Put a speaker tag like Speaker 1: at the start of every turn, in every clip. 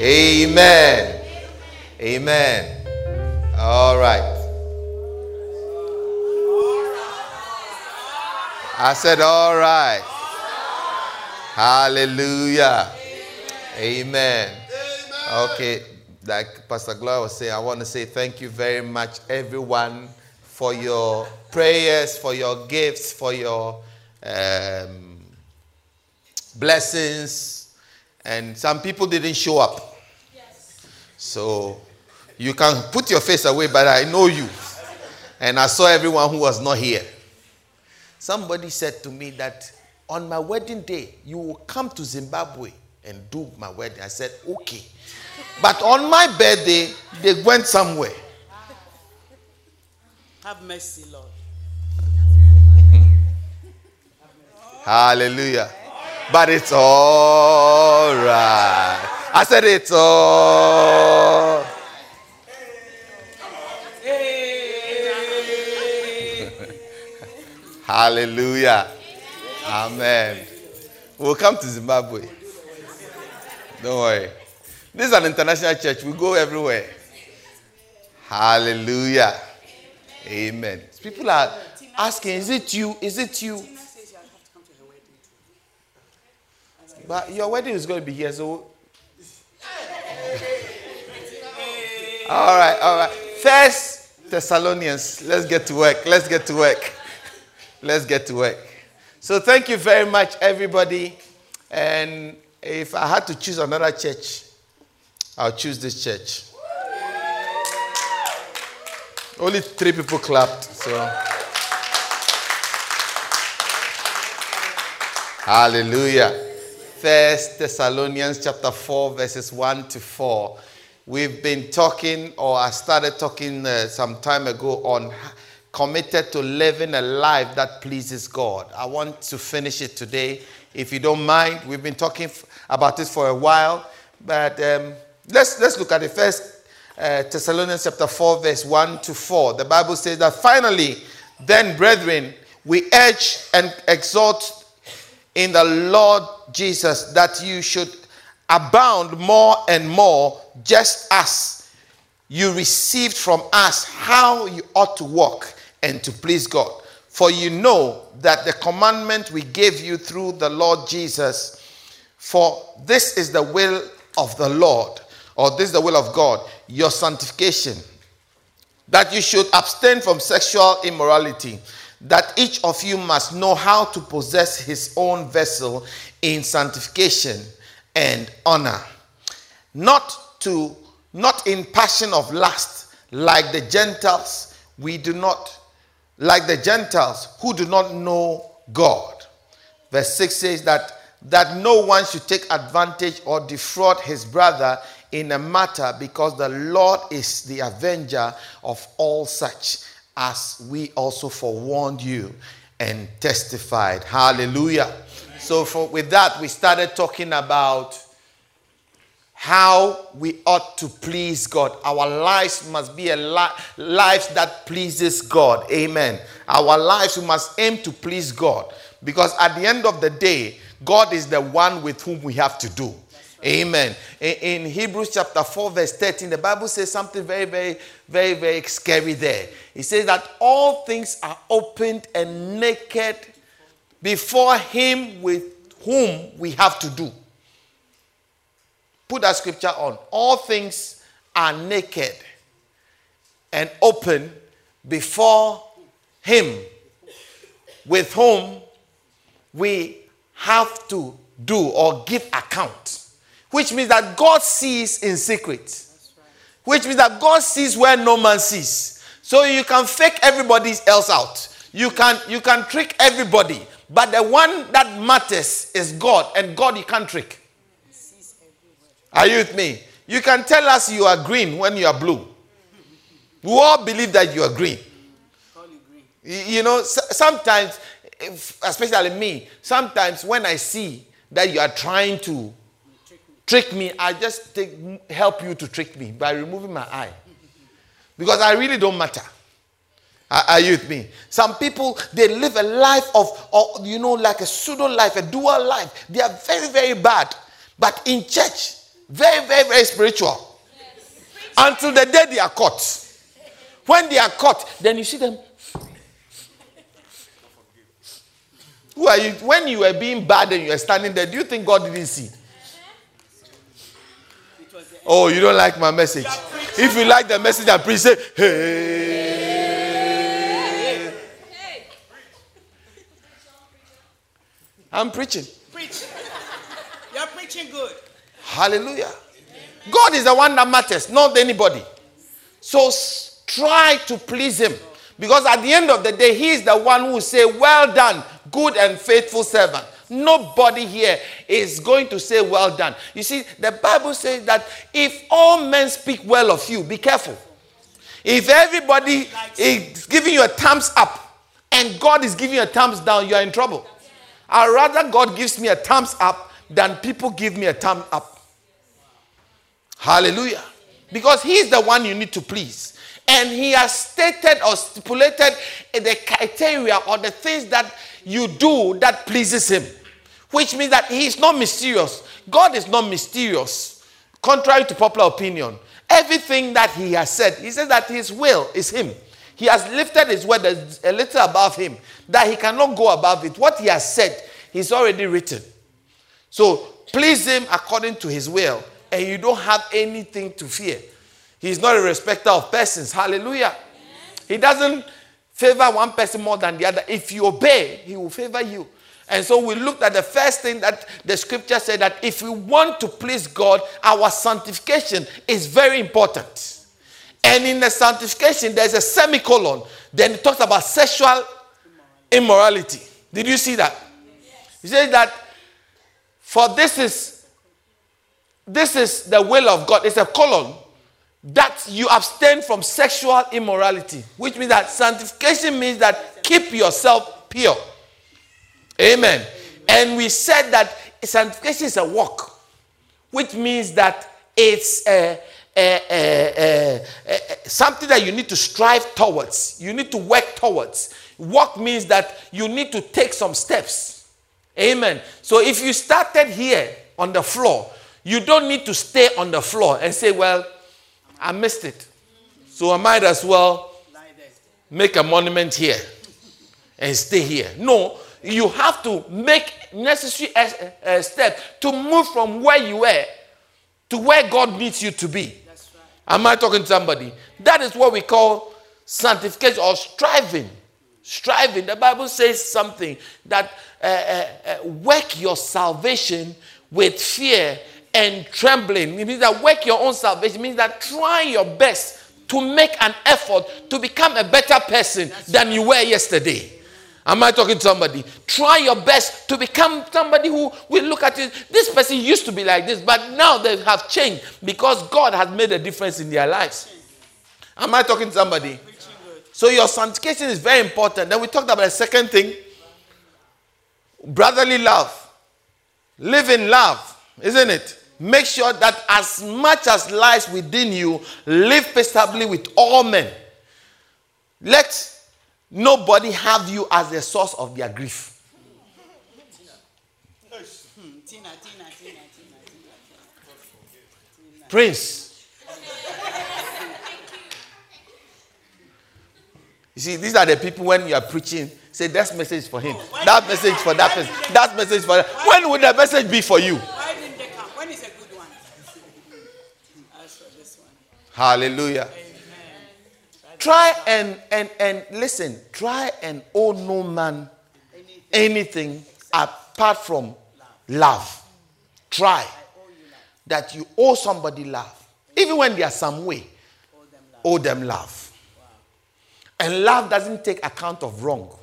Speaker 1: Amen. Amen. All right. I said, all right. Hallelujah. Amen. Okay, like Pastor Gloria was saying, I want to say thank you very much, everyone, for your prayers, for your gifts, for your um, blessings. And some people didn't show up. So you can put your face away, but I know you. And I saw everyone who was not here. Somebody said to me that on my wedding day, you will come to Zimbabwe and do my wedding. I said, okay. But on my birthday, they went somewhere.
Speaker 2: Have mercy, Lord.
Speaker 1: Hallelujah. But it's all right. I said, it's uh, all. Hallelujah. Amen. We'll come to Zimbabwe. Don't worry. This is an international church. We go everywhere. Hallelujah. Amen. People are asking, is it you? Is it you? But your wedding is going to be here, so. All right, all right. First Thessalonians. Let's get to work. Let's get to work. Let's get to work. So thank you very much, everybody. And if I had to choose another church, I'll choose this church. Only three people clapped, so. Hallelujah. First Thessalonians chapter 4, verses 1 to 4. We've been talking, or I started talking uh, some time ago on committed to living a life that pleases God. I want to finish it today. If you don't mind, we've been talking f- about this for a while, but um, let's, let's look at the first uh, Thessalonians chapter 4, verse 1 to 4. The Bible says that finally, then, brethren, we urge and exhort in the Lord Jesus that you should abound more and more, just as you received from us how you ought to walk and to please God. For you know that the commandment we gave you through the Lord Jesus, for this is the will of the Lord, or this is the will of God, your sanctification, that you should abstain from sexual immorality, that each of you must know how to possess his own vessel in sanctification and honor, not to not in passion of lust like the Gentiles, we do not like the Gentiles who do not know God. Verse 6 says that that no one should take advantage or defraud his brother in a matter because the Lord is the avenger of all such as we also forewarned you and testified. Hallelujah. So for, with that we started talking about how we ought to please God. Our lives must be a li- life that pleases God. Amen. Our lives we must aim to please God because at the end of the day, God is the one with whom we have to do. Amen. In, in Hebrews chapter 4, verse 13, the Bible says something very, very, very, very scary there. It says that all things are opened and naked before Him with whom we have to do. Put that scripture on. All things are naked and open before Him with whom we have to do or give account. Which means that God sees in secret. Which means that God sees where no man sees. So you can fake everybody else out. You can you can trick everybody, but the one that matters is God, and God you can't trick. Are you with me? You can tell us you are green when you are blue. We all believe that you are green. You know, sometimes, especially me, sometimes when I see that you are trying to trick me, I just take, help you to trick me by removing my eye. Because I really don't matter. Are you with me? Some people they live a life of, of, you know, like a pseudo life, a dual life. They are very, very bad. But in church, Very, very, very spiritual. Yes. Until the day they are caught. When they are caught, then you see them. Who are you? When you were being bad and you were standing there, do you think God didn't see? Oh, you don't like my message. If you like the message, I preach, say, hey. I'm preaching.
Speaker 2: Preach. You're preaching good.
Speaker 1: Hallelujah. God is the one that matters, not anybody. So try to please Him. Because at the end of the day, He is the one who will say, Well done, good and faithful servant. Nobody here is going to say, Well done. You see, the Bible says that if all men speak well of you, be careful. If everybody is giving you a thumbs up and God is giving you a thumbs down, you are in trouble. I'd rather God gives me a thumbs up than people give me a thumb up. Hallelujah. Because He's the one you need to please. And He has stated or stipulated the criteria or the things that you do that pleases Him which means that he is not mysterious. God is not mysterious, contrary to popular opinion. Everything that he has said, he says that his will is him. He has lifted his word a little above him, that he cannot go above it. What he has said, he's already written. So please him according to his will, and you don't have anything to fear. He's not a respecter of persons. Hallelujah. He doesn't favor one person more than the other. If you obey, he will favor you. And so we looked at the first thing that the scripture said that if we want to please God, our sanctification is very important. And in the sanctification, there's a semicolon. Then it talks about sexual immorality. Did you see that? He says that for this is this is the will of God. It's a colon that you abstain from sexual immorality, which means that sanctification means that keep yourself pure. Amen. And we said that sanctification is a walk, which means that it's a, a, a, something that you need to strive towards. You need to work towards. Walk means that you need to take some steps. Amen. So if you started here on the floor, you don't need to stay on the floor and say, Well, I missed it. So I might as well make a monument here and stay here. No, you have to make necessary uh, uh, steps to move from where you were to where God needs you to be. Am I talking to somebody? That is what we call sanctification or striving. Striving. The Bible says something that uh, uh, uh, work your salvation with fear and trembling. It means that work your own salvation. It means that try your best to make an effort to become a better person That's than you were yesterday. Am I talking to somebody? Try your best to become somebody who will look at it. This person used to be like this, but now they have changed because God has made a difference in their lives. Am I talking to somebody? So your sanctification is very important. Then we talked about a second thing brotherly love. Live in love, isn't it? Make sure that as much as lies within you, live peaceably with all men. Let Nobody have you as the source of their grief. Prince. You see, these are the people when you are preaching, say that message for him, that message for that person, that message for that. When would the message be for you?
Speaker 2: Why didn't they come? When is a good one? As for this
Speaker 1: Hallelujah. Try and, and, and listen, try and owe no man anything apart from love. Try that you owe somebody love. Even when they are some way, owe them love. And love doesn't take account of wrong.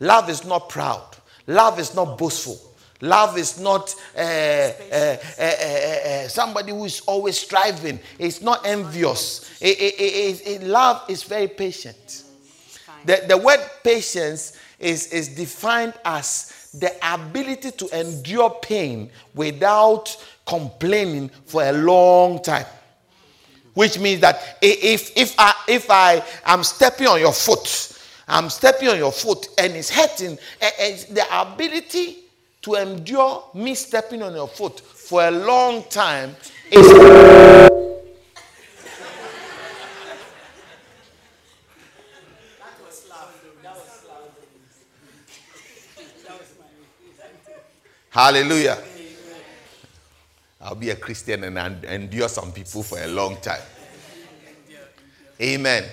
Speaker 1: Love is not proud. Love is not boastful. Love is not uh, uh, uh, somebody who is always striving. It's not envious. It, it, it, love is very patient. The, the word patience is, is defined as the ability to endure pain without complaining for a long time. Which means that if, if, I, if I am stepping on your foot, I'm stepping on your foot and it's hurting, and the ability to endure me stepping on your foot for a long time is. That was slow That was slow Hallelujah. I'll be a Christian and endure some people for a long time. Amen.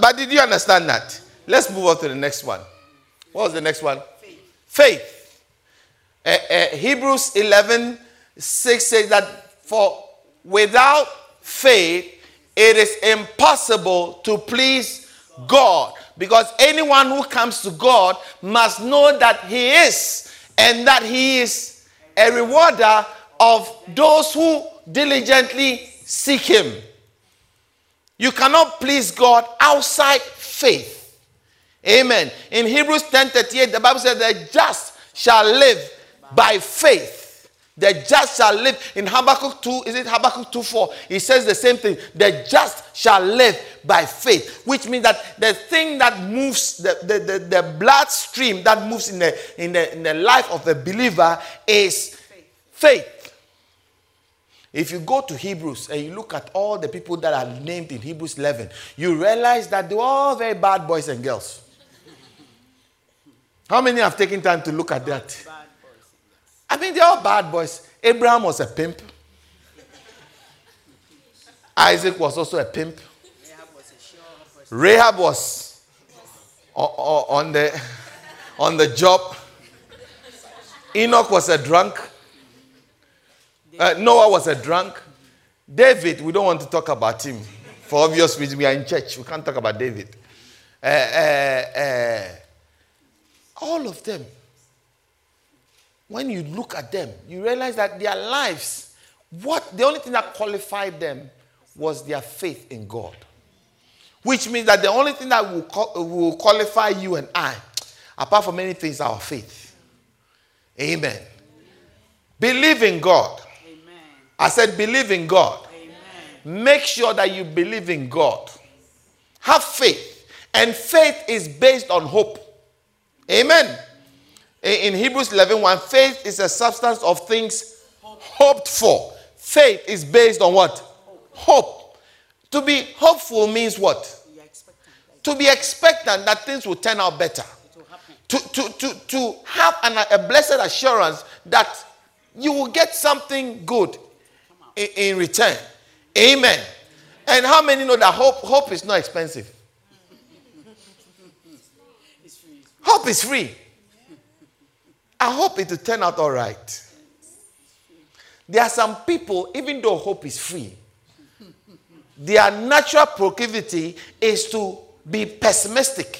Speaker 1: But did you understand that? Let's move on to the next one. What was the next one? Faith. Faith. Uh, uh, Hebrews 11 6 says that for without faith, it is impossible to please God. Because anyone who comes to God must know that He is and that He is a rewarder of those who diligently seek Him. You cannot please God outside faith. Amen. In Hebrews 10:38, the Bible says, "The just shall live by faith." The just shall live. In Habakkuk 2, is it Habakkuk 2 4? He says the same thing. The just shall live by faith, which means that the thing that moves, the, the, the, the blood stream that moves in the, in, the, in the life of a believer is faith. faith. If you go to Hebrews and you look at all the people that are named in Hebrews 11, you realize that they were all very bad boys and girls. How many have taken time to look at that? I mean, they're all bad boys. Abraham was a pimp. Isaac was also a pimp. Rahab was on the, on the job. Enoch was a drunk. Uh, Noah was a drunk. David, we don't want to talk about him. For obvious reasons, we are in church. We can't talk about David. Uh, uh, uh all of them when you look at them, you realize that their lives, what the only thing that qualified them was their faith in God. Which means that the only thing that will, will qualify you and I, apart from many things, our faith. Amen. Believe in God. Amen. I said, believe in God. Amen. Make sure that you believe in God. Have faith. And faith is based on hope. Amen in Hebrews 11 1, faith is a substance of things hoped for. Faith is based on what? Hope. To be hopeful means what? To be expectant that things will turn out better. To, to, to, to have an, a blessed assurance that you will get something good in, in return. Amen. And how many know that hope, hope is not expensive? Hope is free. I hope it will turn out all right. There are some people, even though hope is free, their natural proclivity is to be pessimistic.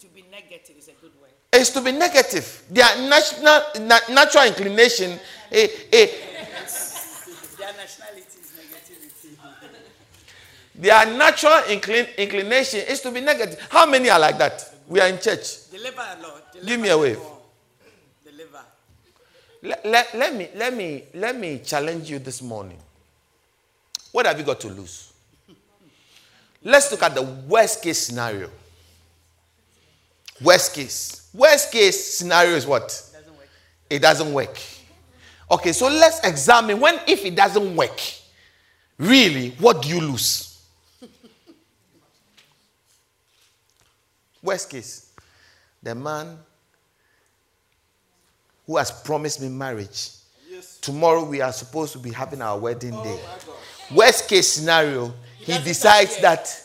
Speaker 2: To be negative is a good word.
Speaker 1: Is to be negative. Their national, na- natural inclination. Eh, eh,
Speaker 2: their nationality is negativity.
Speaker 1: Their natural inclin- inclination is to be negative. How many are like that? We are in church.
Speaker 2: Deliver, Lord. Deliver
Speaker 1: Give me a wave. Let, let, let, me, let, me, let me challenge you this morning. What have you got to lose? Let's look at the worst case scenario. Worst case. Worst case scenario is what? It doesn't work. It doesn't work. Okay, so let's examine when if it doesn't work, really, what do you lose? Worst case. The man who has promised me marriage. Yes. Tomorrow we are supposed to be having our wedding oh day. Worst case scenario, he, he decides that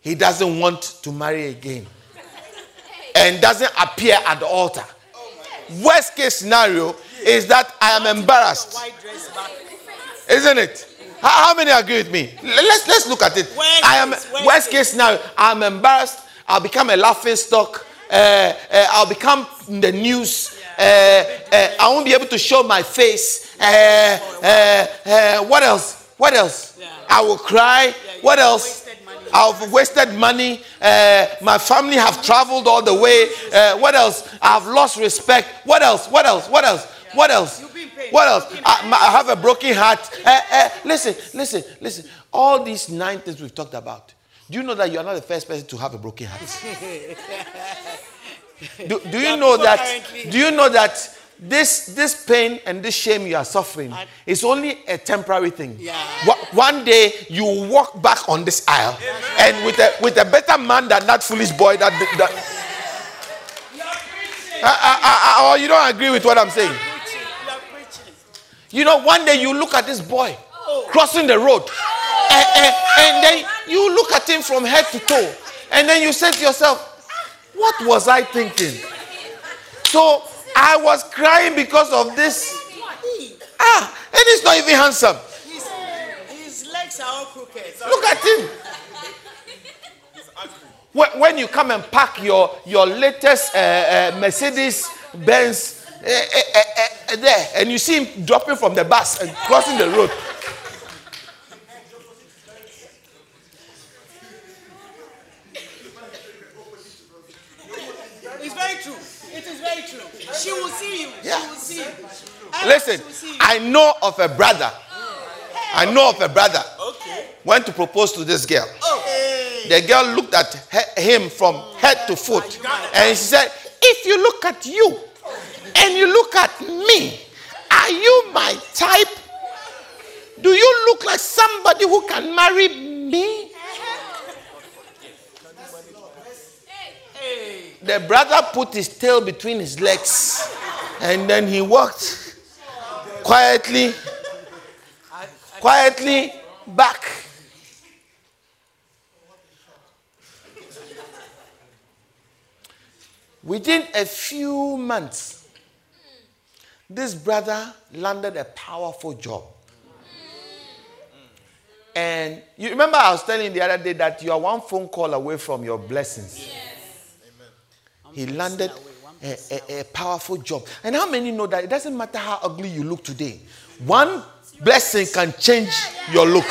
Speaker 1: he doesn't want to marry again and doesn't appear at the altar. Oh Worst case scenario is that I am embarrassed. Isn't it? How, how, many agree with me? Let's let's look at it. I am worst case scenario. I'm embarrassed. I'll become a laughing stock. Uh, uh, I'll become the news I won't be able to show my face. Uh, what else? What else? I will cry. What else? I've wasted money. Uh, my family have traveled all the way. Uh, what else? I've lost respect. What else? What else? What else? What else? What else? I, I have a broken heart. Uh, listen, listen, listen. All these nine things we've talked about. Do you know that you are not the first person to have a broken heart? Do, do you know that? Do you know that this this pain and this shame you are suffering
Speaker 2: I-
Speaker 1: is only a temporary thing.
Speaker 2: Yeah.
Speaker 1: One day you walk back on this aisle, and with a with a better man than that foolish boy that. that uh, uh, or you don't agree with what I'm saying?
Speaker 2: You are preaching.
Speaker 1: You know, one day you look at this boy crossing the road, and, and, and then you look at him from head to toe, and then you say to yourself, What was I thinking? So I was crying because of this. Ah, and he's not even handsome.
Speaker 2: His, his legs are all crooked.
Speaker 1: Look at him. When, when you come and park your, your latest uh, uh, Mercedes Benz uh, there, and you see him dropping from the bus and crossing the road.
Speaker 2: It's very true. She will see you.
Speaker 1: Yeah.
Speaker 2: She will see you.
Speaker 1: Listen. I know of a brother. I know of a brother
Speaker 2: Okay.
Speaker 1: went to propose to this girl.
Speaker 2: Oh.
Speaker 1: The girl looked at him from head to foot and she said, If you look at you and you look at me, are you my type? Do you look like somebody who can marry me? The brother put his tail between his legs and then he walked quietly, quietly back. Within a few months, this brother landed a powerful job. And you remember I was telling the other day that you are one phone call away from your blessings. He landed a, a, a powerful job. And how many know that it doesn't matter how ugly you look today, one blessing can change your look.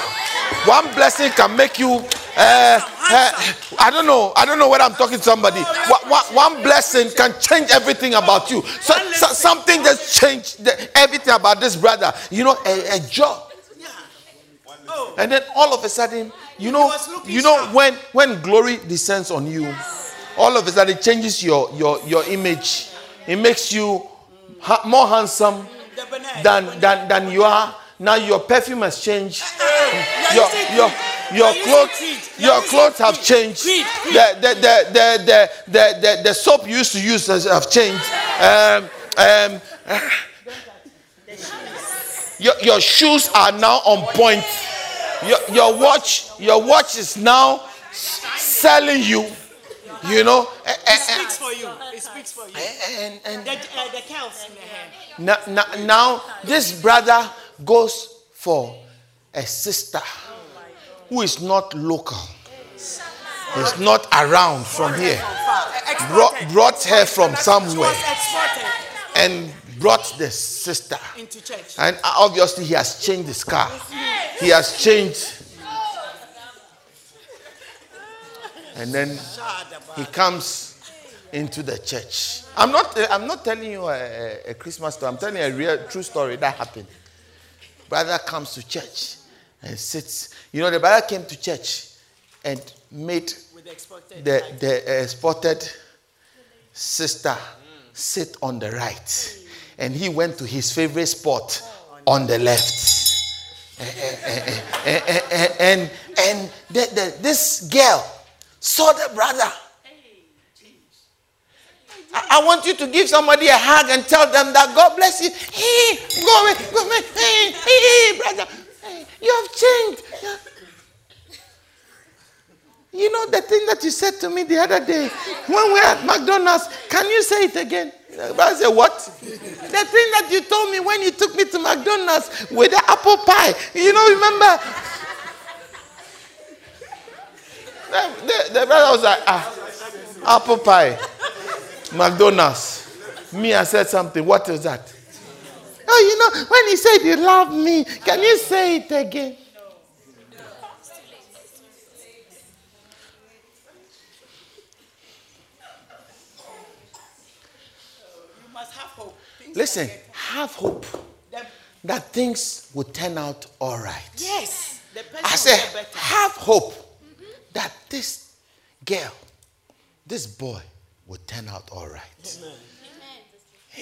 Speaker 1: One blessing can make you. Uh, uh, I don't know. I don't know whether I'm talking to somebody. One- blessing can change everything about you. So, so- something just changed everything about this brother. You know, a, a job.
Speaker 2: Oh.
Speaker 1: And then all of a sudden, you know, you know when when glory descends on you, all of a sudden it changes your your your image. It makes you ha- more handsome than than than you are. Now your perfume has changed. Your your your clothes your clothes have changed.
Speaker 2: Creed, creed.
Speaker 1: The, the, the, the, the, the, the, the soap you used to use has have changed. Um, um, your, your shoes are now on point. Your, your watch, your watch is now selling you. You know, Eh, eh,
Speaker 2: It
Speaker 1: eh,
Speaker 2: speaks for you. It speaks for you.
Speaker 1: and, and
Speaker 2: The, uh, the curls in the hair.
Speaker 1: now, now, now this brother goes for a sister who is not local, is not around from here, brought, brought her from somewhere and brought the sister.
Speaker 2: into church.
Speaker 1: And obviously, he has changed his car. He has changed. And then he comes into the church. I'm not, I'm not telling you a, a Christmas story. I'm telling you a real, true story that happened. Brother comes to church and sits. You know, the brother came to church and made
Speaker 2: the exported.
Speaker 1: the, spotted sister sit on the right. And he went to his favorite spot on the left. And, and, and, and the, the, this girl saw the brother. I, I want you to give somebody a hug and tell them that God bless you. Hey, go away, go away. Hey, hey, brother. Hey, you have changed. You know the thing that you said to me the other day when we were at McDonald's. Can you say it again? I said, What? The thing that you told me when you took me to McDonald's with the apple pie. You know, remember? The, the, the brother was like, Ah, apple pie, McDonald's. Me, I said something. What is that? Oh, you know, when he said you love me, can you say it again?
Speaker 2: You must have hope. Things
Speaker 1: Listen, have hope that things will turn out all right.
Speaker 2: yes. The
Speaker 1: I said, have hope that this girl, this boy will turn out all right.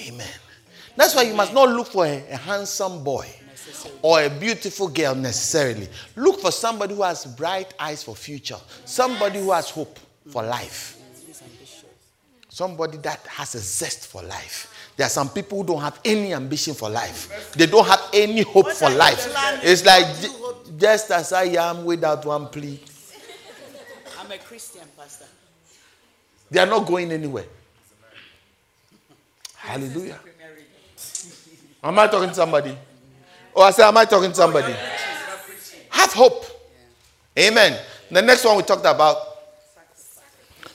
Speaker 1: Amen. That's why you must not look for a, a handsome boy or a beautiful girl necessarily. Look for somebody who has bright eyes for future, somebody who has hope for life, somebody that has a zest for life. There are some people who don't have any ambition for life. They don't have any hope for life. It's like just as I am without one plea.
Speaker 2: A Christian pastor.
Speaker 1: They are not going anywhere. Hallelujah. Am I talking to somebody? Or I say, Am I talking to somebody? Have hope. Amen. The next one we talked about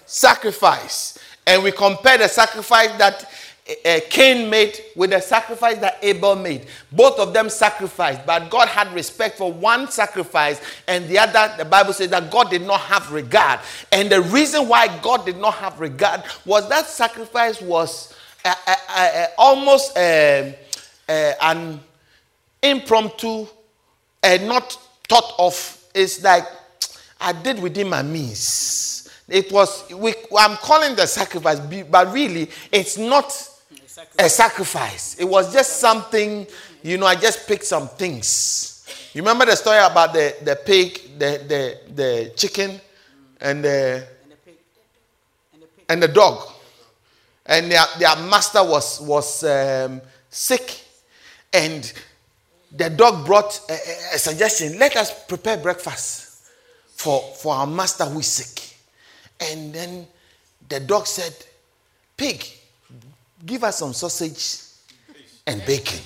Speaker 1: sacrifice. And we compare the sacrifice that Cain made with the sacrifice that Abel made. Both of them sacrificed, but God had respect for one sacrifice, and the other, the Bible says that God did not have regard. And the reason why God did not have regard was that sacrifice was uh, uh, uh almost um, uh, an impromptu and not thought of. It's like I did within my means. It was, we, I'm calling the sacrifice, but really, it's not a sacrifice. It was just something, you know, I just picked some things. You remember the story about the, the pig, the, the, the chicken, and the, and the dog. And their, their master was, was um, sick. And the dog brought a, a, suggestion let us prepare breakfast for, for our master who is sick. And then the dog said, Pig, give us some sausage and bacon.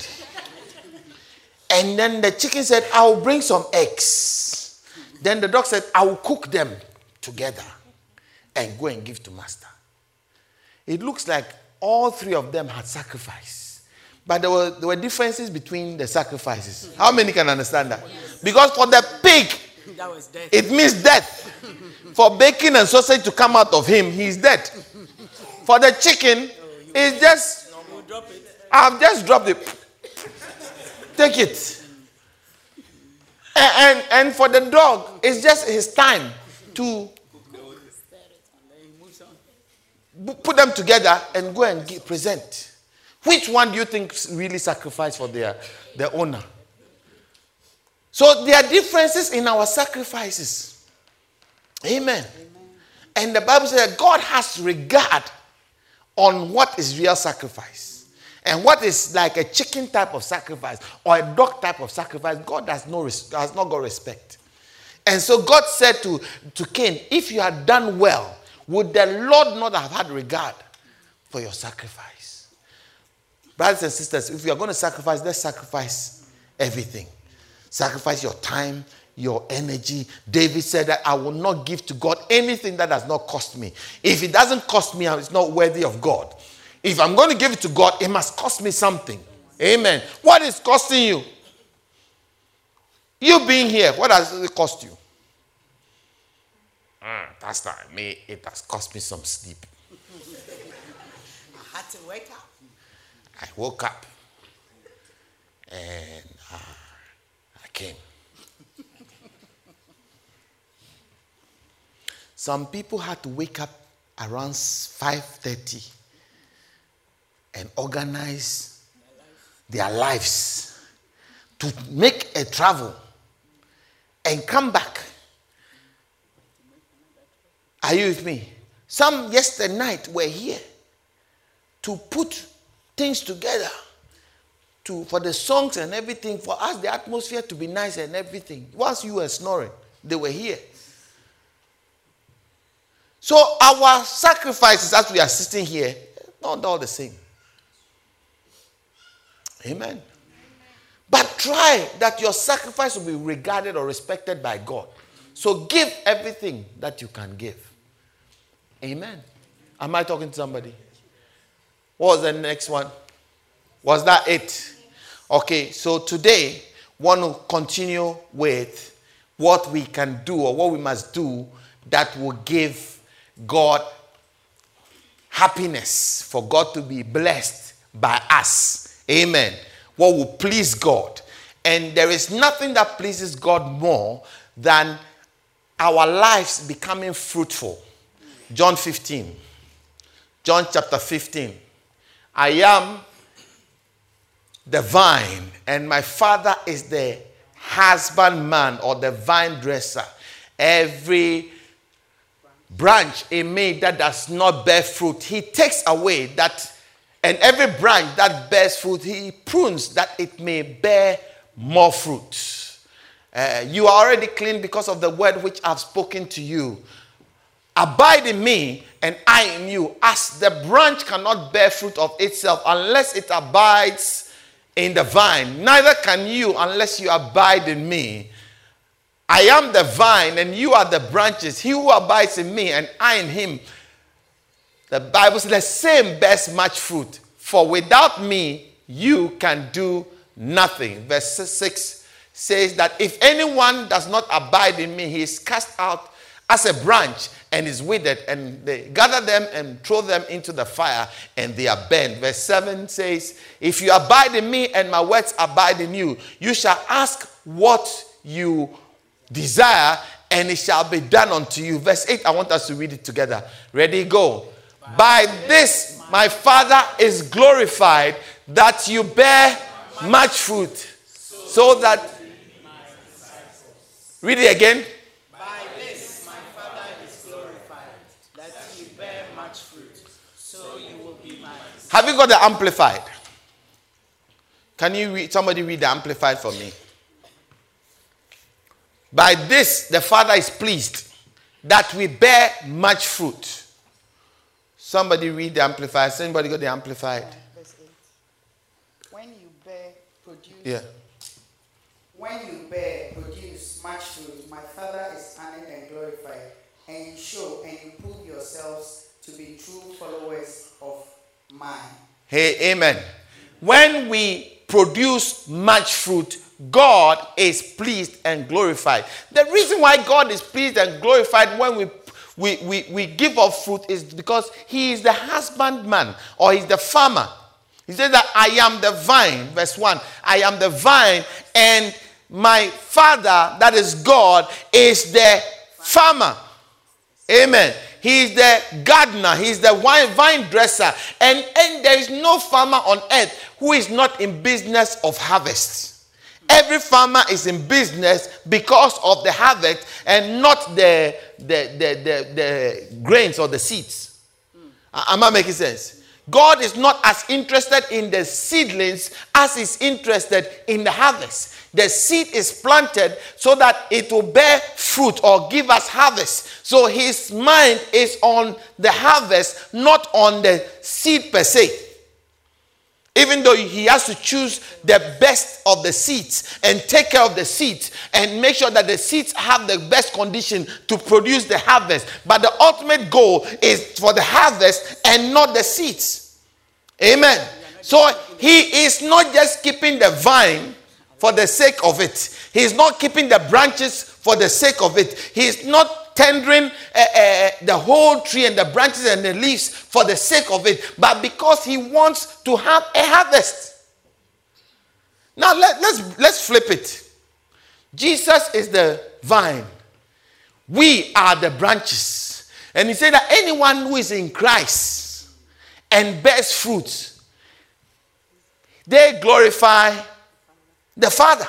Speaker 1: and then the chicken said, I'll bring some eggs. Then the dog said, I will cook them together and go and give to master. It looks like all three of them had sacrifice. But there were, there were differences between the sacrifices. How many can understand that? Because for the pig, it means death. For bacon and sausage to come out of him, he's dead. For the chicken, it's just, I've just dropped it. Take it. And, and, and for the dog, it's just his time to put them together and go and get, present. Which one do you think really sacrificed for their, their owner? So there are differences in our sacrifices. Amen. Amen. And the Bible says God has regard on what is real sacrifice and what is like a chicken type of sacrifice or a dog type of sacrifice. God has, no, has not got respect. And so God said to, to Cain, If you had done well, would the Lord not have had regard for your sacrifice? Brothers and sisters, if you are going to sacrifice, let's sacrifice everything. Sacrifice your time, your energy. David said that I will not give to God anything that does not cost me. If it doesn't cost me, it's not worthy of God. If I'm going to give it to God, it must cost me something. Amen. What is costing you? You being here, what does it cost you? Mm, Pastor, me, it has cost me some sleep.
Speaker 2: I had to wake up.
Speaker 1: I woke up uh, I came. Some people had to wake up around 5:30 and organize their lives to make a travel and come back are you with me? Some yesterday night were here to put things together to, for the songs and everything, for us, the atmosphere to be nice and everything. Whilst you were snoring, they were here. So our sacrifices as we are sitting here, not all the same. Amen. But try that your sacrifice will be regarded or respected by God. So give everything that you can give. Amen. Am I talking to somebody? What was the next one? Was that it? Okay, so today want to continue with what we can do or what we must do that will give God happiness for God to be blessed by us. Amen. What will please God. And there is nothing that pleases God more than our lives becoming fruitful. John 15. John chapter 15. I am the vine, and my Father is the husbandman or the vine dresser. Every branch in me that does not bear fruit, he takes away that, and every branch that bears fruit, he prunes that it may bear more fruit. Uh, you are already clean because of the word which I've spoken to you. Abide in me, and I in you. As the branch cannot bear fruit of itself unless it abides in the vine, neither can you unless you abide in me. I am the vine, and you are the branches. He who abides in me, and I in him. The Bible says the same bears much fruit. For without me, you can do nothing. Verse 6 says that if anyone does not abide in me, he is cast out as a branch and is withered, and they gather them and throw them into the fire, and they are burned. Verse 7 says, If you abide in me and my words abide in you, you shall ask what you desire, and it shall be done unto you. Verse 8, I want us to read it together. Ready, go. By this my Father is glorified, that you bear much fruit, so that. Read it again.
Speaker 2: By this my Father is glorified, that you bear much fruit, so you will be my.
Speaker 1: Have you got the amplified? Can you read, somebody read the amplified for me? By this the Father is pleased that we bear much fruit. Somebody read the amplified. Somebody got the amplified?
Speaker 2: Verse 8. When you bear, produce.
Speaker 1: Yeah.
Speaker 2: When you bear, produce much fruit, my Father is honored and glorified, and you show and you prove yourselves to be true followers of mine.
Speaker 1: Hey, amen. When we produce much fruit, God is pleased and glorified. The reason why God is pleased and glorified when we we, we, we give off fruit is because he is the husbandman or he's the farmer. He says that I am the vine, verse 1. I am the vine, and my father, that is God, is the farmer. Amen. He is the gardener, he is the wine, vine dresser, and, and there is no farmer on earth who is not in business of harvest. Every farmer is in business because of the harvest and not the, the, the, the, the grains or the seeds. Am I making sense? God is not as interested in the seedlings as he's interested in the harvest. The seed is planted so that it will bear fruit or give us harvest. So his mind is on the harvest, not on the seed per se. Even though he has to choose the best of the seeds and take care of the seeds and make sure that the seeds have the best condition to produce the harvest. But the ultimate goal is for the harvest and not the seeds. Amen. So he is not just keeping the vine for the sake of it, he is not keeping the branches for the sake of it, he is not tendering uh, uh, the whole tree and the branches and the leaves for the sake of it, but because he wants to have a harvest. Now let, let's let's flip it. Jesus is the vine. We are the branches. And he said that anyone who is in Christ and bears fruit, they glorify the Father.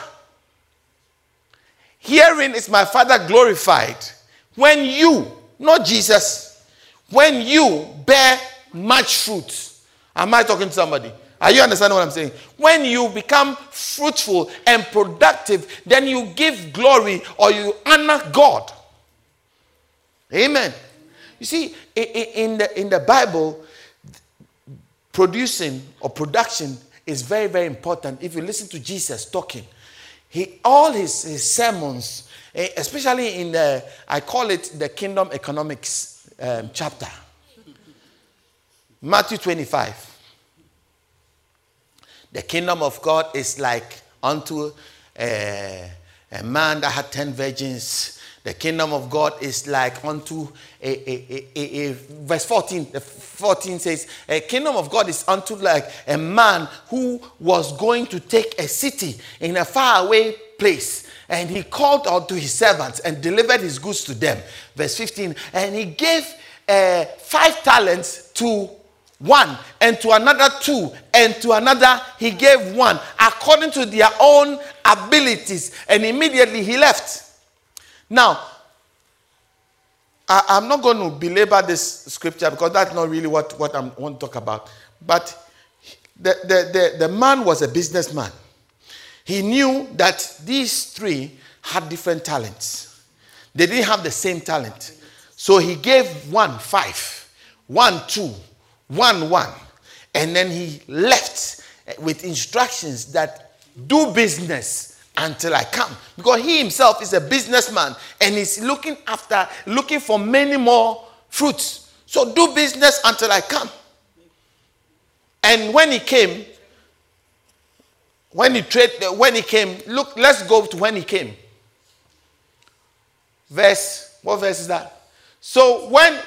Speaker 1: Herein is my Father glorified when you, not Jesus, when you bear much fruit. Am I talking to somebody? Are you understanding what I'm saying? When you become fruitful and productive, then you give glory or you honor God. Amen. You see, in the, in the Bible, producing or production is very, very important. If you listen to Jesus talking, he, all his, his sermons especially in the, I call it the kingdom economics um, chapter. Matthew 25. The kingdom of God is like unto a, a man that had 10 virgins. The kingdom of God is like unto a, a, a, a, verse 14. The 14 says, A kingdom of God is unto like a man who was going to take a city in a faraway place and he called out to his servants and delivered his goods to them. Verse 15. And he gave uh, five talents to one, and to another two, and to another he gave one, according to their own abilities. And immediately he left. Now, I, am not going to belabor this scripture because that's not really what, what I want to talk about. But the, the, the, the man was a businessman. He knew that these three had different talents. They didn't have the same talent. So he gave one five, one two, one one. And then he left eh, with instructions that do business until I come. Because he himself is a businessman and he's looking after, looking for many more fruits. So do business until I come. And when he came, when he trade, when he came, look, let's go to when he came. Verse, what verse is that? So when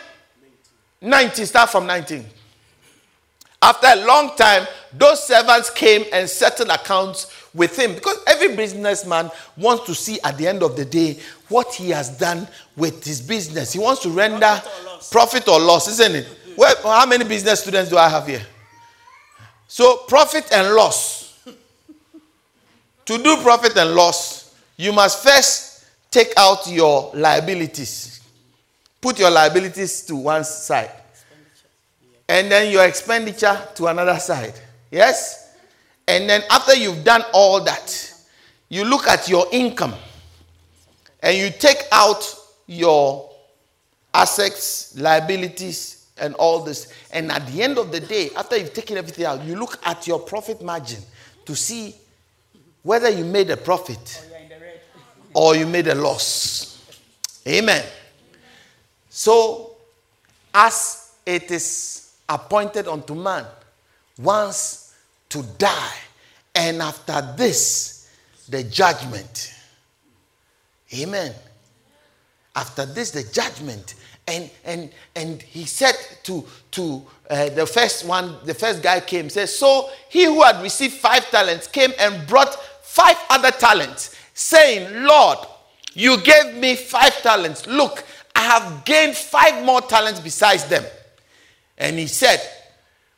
Speaker 1: 19, start from 19. After a long time, those servants came and settled accounts with him because every businessman wants to see at the end of the day what he has done with his business. He wants to render profit or loss, profit or loss isn't it? Well, how many business students do I have here? So, profit and loss. To do profit and loss, you must first take out your liabilities. Put your liabilities to one side and then your expenditure to another side. Yes? And then after you've done all that, you look at your income and you take out your assets, liabilities, and all this. And at the end of the day, after you've taken everything out, you look at your profit margin to see whether you made a profit or you made a loss. Amen. So, as it is appointed unto man once to die, and after this, the judgment. Amen. After this, the judgment. And and and he said to to uh, the first one, the first guy came, says, So he who had received five talents came and brought five other talents, saying, Lord, you gave me five talents. Look, I have gained five more talents besides them. And he said,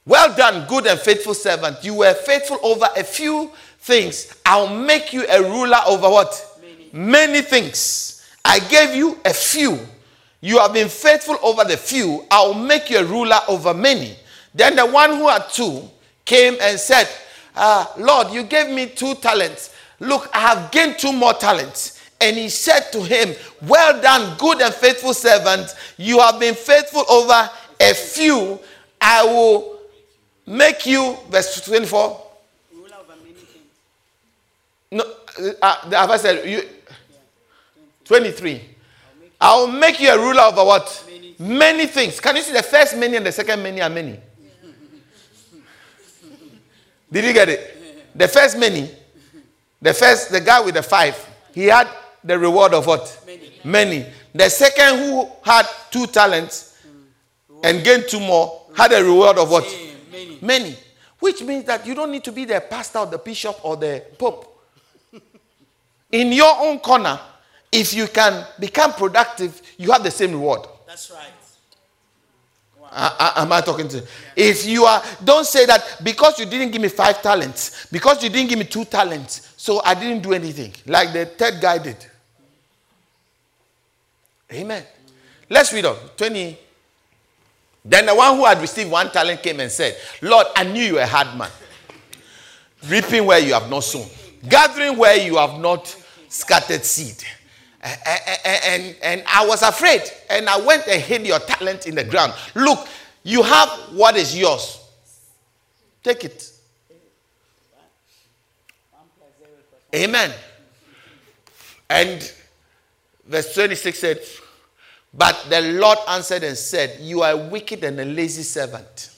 Speaker 1: Well done, good and faithful servant. You were faithful over a few things. I'll make you a ruler over what? Many, Many things. I gave you a few. You have been faithful over the few. I'll make you a ruler over many. Then the one who had two came and said, uh, Lord, you gave me two talents. Look, I have gained two more talents. And he said to him, Well done, good and faithful servant. You have been faithful over a few, I will make you, verse 24. No, uh, have I said you? 23. I will make you a ruler over what? Many. many things. Can you see the first many and the second many are many? Did you get it? The first many, the first, the guy with the five, he had the reward of what? Many. many. The second who had two talents, and gained two more, had a reward of what? Many. Many. Which means that you don't need to be the pastor or the bishop or the pope. In your own corner, if you can become productive, you have the same reward.
Speaker 2: That's right.
Speaker 1: I, I, am I talking to? If you are, don't say that because you didn't give me five talents, because you didn't give me two talents, so I didn't do anything. Like the third guy did. Amen. Let's read on. 20, then the one who had received one talent came and said, Lord, I knew you were a hard man, reaping where you have not sown, gathering where you have not scattered seed. And, and, I was afraid, and I went and hid your talent in the ground. Look, you have what is yours. Take it. Amen. And verse 26 said, but the Lord answered and said, You are wicked and a lazy servant.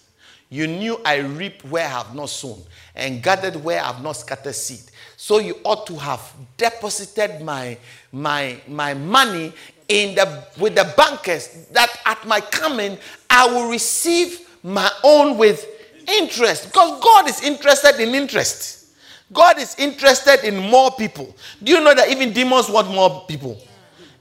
Speaker 1: You knew I reap where I have not sown and gathered where I have not scattered seed. So you ought to have deposited my, my, my money in the, with the bankers that at my coming I will receive my own with interest. Because God is interested in interest. God is interested in more people. Do you know that even demons want more people?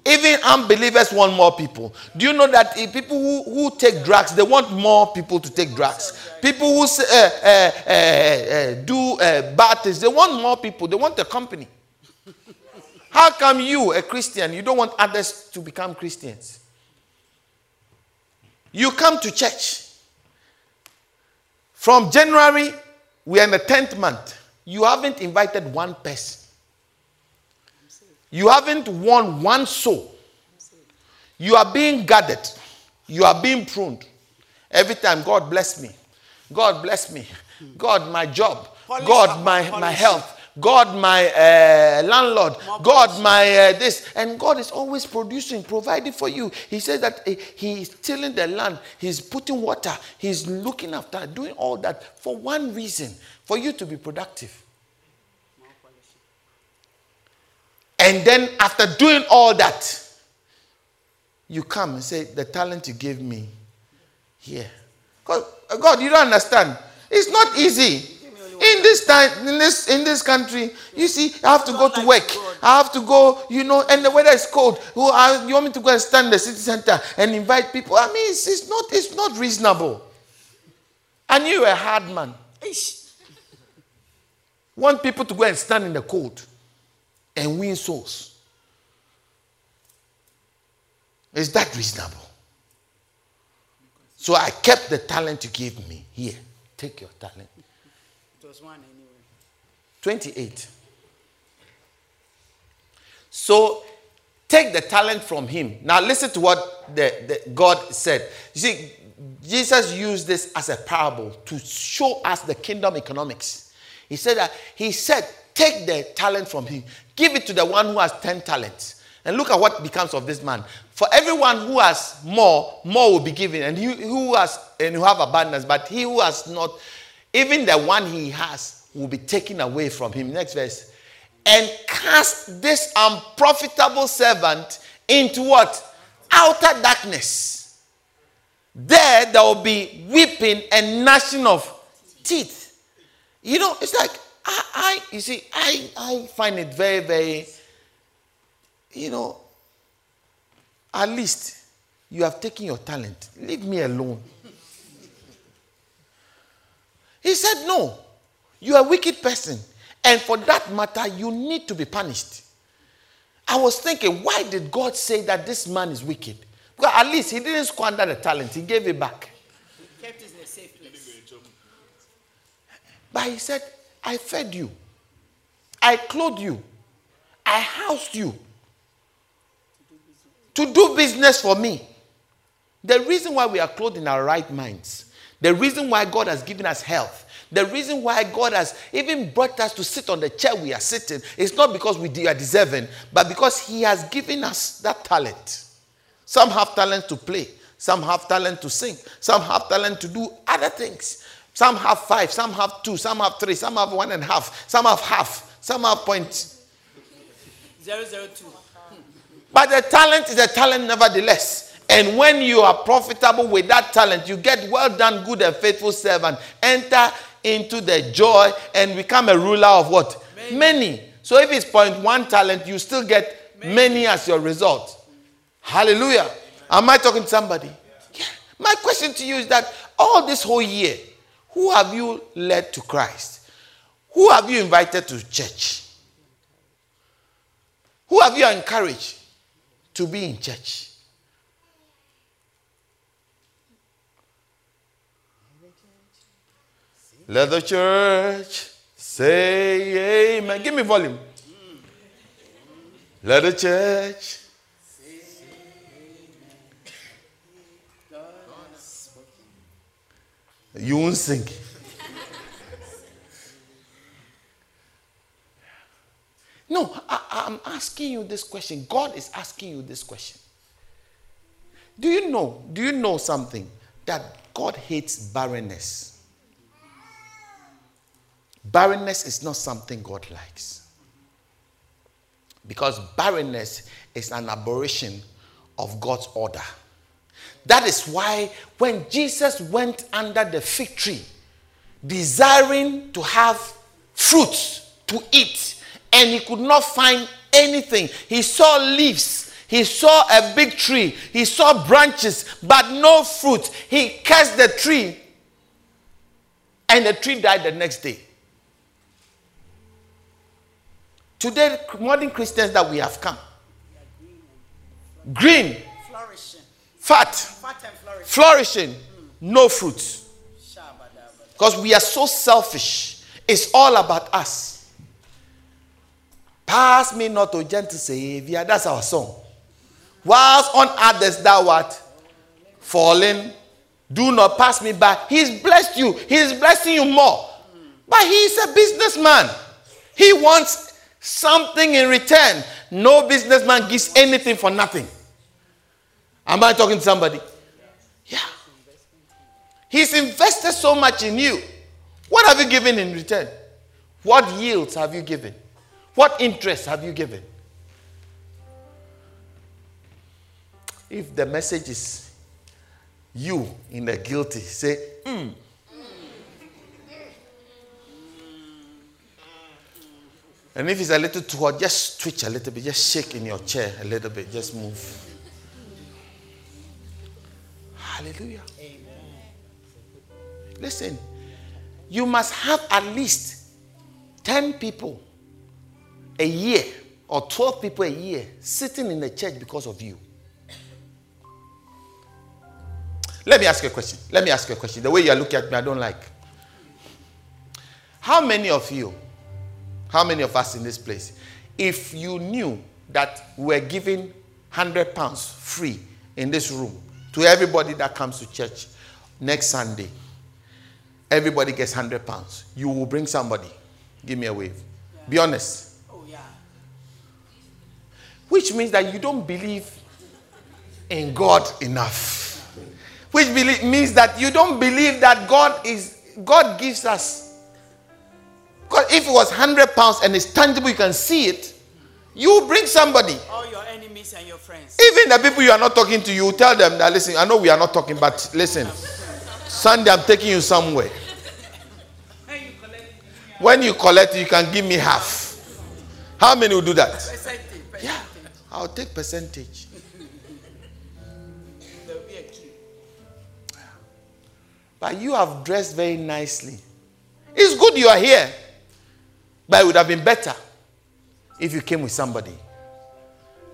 Speaker 1: Even unbelievers want more people. Do you know that if people who, who take drugs, they want more people to take drugs. People who uh, uh, uh, do uh, bad things, they want more people. They want a company. How come you, a Christian, you don't want others to become Christians? You come to church. From January, we are in the 10th month. You haven't invited one person. You haven't won one soul. You are being guarded. You are being pruned. Every time, God bless me. God bless me. God, my job. God, my, my health. God, my uh, landlord. God, my uh, this. And God is always producing, providing for you. He says that uh, He is tilling the land, He's putting water, He's looking after, doing all that for one reason for you to be productive. And then after doing all that, you come and say, The talent you gave me here. God, uh, God, you don't understand. It's not easy. In this time, in this in this country, you see, I have to go to work. I have to go, you know, and the weather is cold. Who I you want me to go and stand in the city center and invite people? I mean, it's, it's not it's not reasonable. And you a hard man. Want people to go and stand in the cold and win souls. Is that reasonable? So I kept the talent you gave me. Here, take your talent.
Speaker 2: It was one anyway.
Speaker 1: 28. So take the talent from him. Now listen to what the, the God said. You see, Jesus used this as a parable to show us the kingdom economics. He said that he said, take the talent from him, give it to the one who has 10 talents. And look at what becomes of this man. For everyone who has more, more will be given, and who has and who have abundance, but he who has not, even the one he has will be taken away from him. Next verse. And cast this unprofitable servant into what? Outer darkness. There there will be weeping and gnashing of teeth. You know, it's like I, I you see, I, I find it very, very, you know, at least you have taken your talent. Leave me alone. He said, No, you are a wicked person. And for that matter, you need to be punished. I was thinking, why did God say that this man is wicked? Because at least he didn't squander the talent, he gave it back.
Speaker 2: He kept it in a safe place.
Speaker 1: But he said, I fed you, I clothed you, I housed you to do business for me. The reason why we are clothed in our right minds, the reason why God has given us health, the reason why God has even brought us to sit on the chair we are sitting is not because we are deserving, but because He has given us that talent. Some have talent to play, some have talent to sing, some have talent to do other things. Some have five, some have two, some have three, some have one and a half, some have half, some have point.
Speaker 2: Zero, zero, two.
Speaker 1: But the talent is a talent nevertheless. And when you are profitable with that talent, you get well done, good and faithful servant. Enter into the joy and become a ruler of what? Many. many. So if it's point one talent, you still get many, many as your result. Hallelujah. Am I talking to somebody? Yeah. My question to you is that all this whole year, who have you led to Christ? Who have you invited to church? Who have you encouraged to be in church? Let the church say amen. Give me volume. Let the church You won't sing. no, I, am asking you this question. God is asking you this question. Do you know? Do you know something? That God hates barrenness. Barrenness is not something God likes. Because barrenness is an aberration of God's order. That is why when Jesus went under the fig tree, desiring to have fruits to eat, and he could not find anything, he saw leaves. He saw a big tree. He saw branches, but no fruit. He cursed the tree, and the tree died the next day. Today, modern Christians that we have come, green. Fat,
Speaker 2: Fat and flourishing.
Speaker 1: flourishing, no fruit. Because we are so selfish. It's all about us. Pass me not, O gentle Savior. That's our song. Whilst on others thou art falling, do not pass me by. He's blessed you. He's blessing you more. But he's a businessman. He wants something in return. No businessman gives anything for nothing. Am I talking to somebody? Yeah. He's invested so much in you. What have you given in return? What yields have you given? What interest have you given? If the message is you in the guilty, say, "Hmm." And if it's a little too hot, just twitch a little bit, just shake in your chair a little bit, just move. Hallelujah. Listen, you must have at least 10 people a year or 12 people a year sitting in the church because of you. Let me ask you a question. Let me ask you a question. The way you are looking at me, I don't like. How many of you, how many of us in this place, if you knew that we're giving 100 pounds free in this room to everybody that comes to church next Sunday, everybody gets 100 pounds. You will bring somebody. Give me a wave. Be honest.
Speaker 2: Oh, yeah.
Speaker 1: Which means that you don't believe in God enough. Which means that you don't believe that God is God gives us. Because if it was 100 pounds and it's tangible, you can see it, you bring somebody.
Speaker 2: Enemies and your friends.
Speaker 1: Even the people you are not talking to, you tell them that listen, I know we are not talking, but listen, Sunday I'm taking you somewhere.
Speaker 2: When you collect
Speaker 1: When you collect, you can give me half. How many will do that?
Speaker 2: percentage, percentage,
Speaker 1: Yeah, I'll take percentage.
Speaker 2: there'll be a queue.
Speaker 1: But you have dressed very nicely. It's good you are here, but it would have been better if you came with somebody.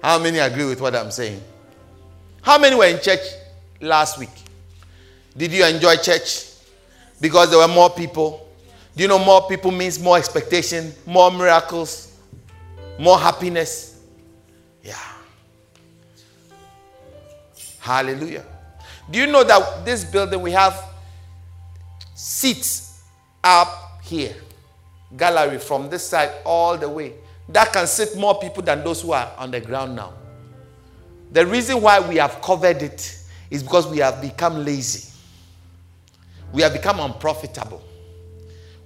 Speaker 1: How many agree with what I'm saying? How many were in church last week? Did you enjoy church? Because there were more people. Do you know more people means more expectation, more miracles, more happiness? Yeah. Hallelujah. Do you know that this building we have seats up here, gallery from this side all the way. That can sit more people than those who are on the ground now. The reason why we have covered it is because we have become lazy. We have become unprofitable.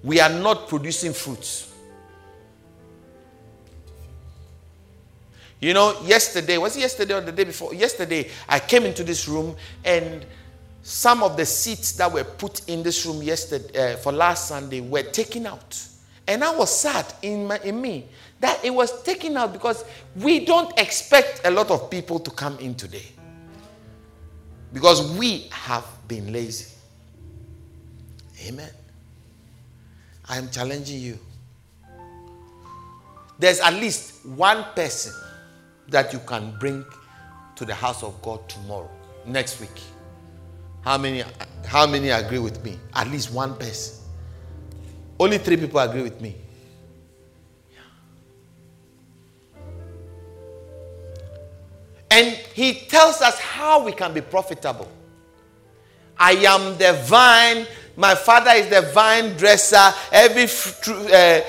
Speaker 1: We are not producing fruits. You know, yesterday, was it yesterday or the day before? Yesterday, I came into this room and some of the seats that were put in this room yesterday uh, for last Sunday were taken out. And I was sad in, my, in me that it was taken out because we don't expect a lot of people to come in today. Because we have been lazy. Amen. I am challenging you. There's at least one person that you can bring to the house of God tomorrow, next week. How many, how many agree with me? At least one person. Only three people agree with me. He tells us how we can be profitable. I am the vine. My father is the vine dresser. Every uh,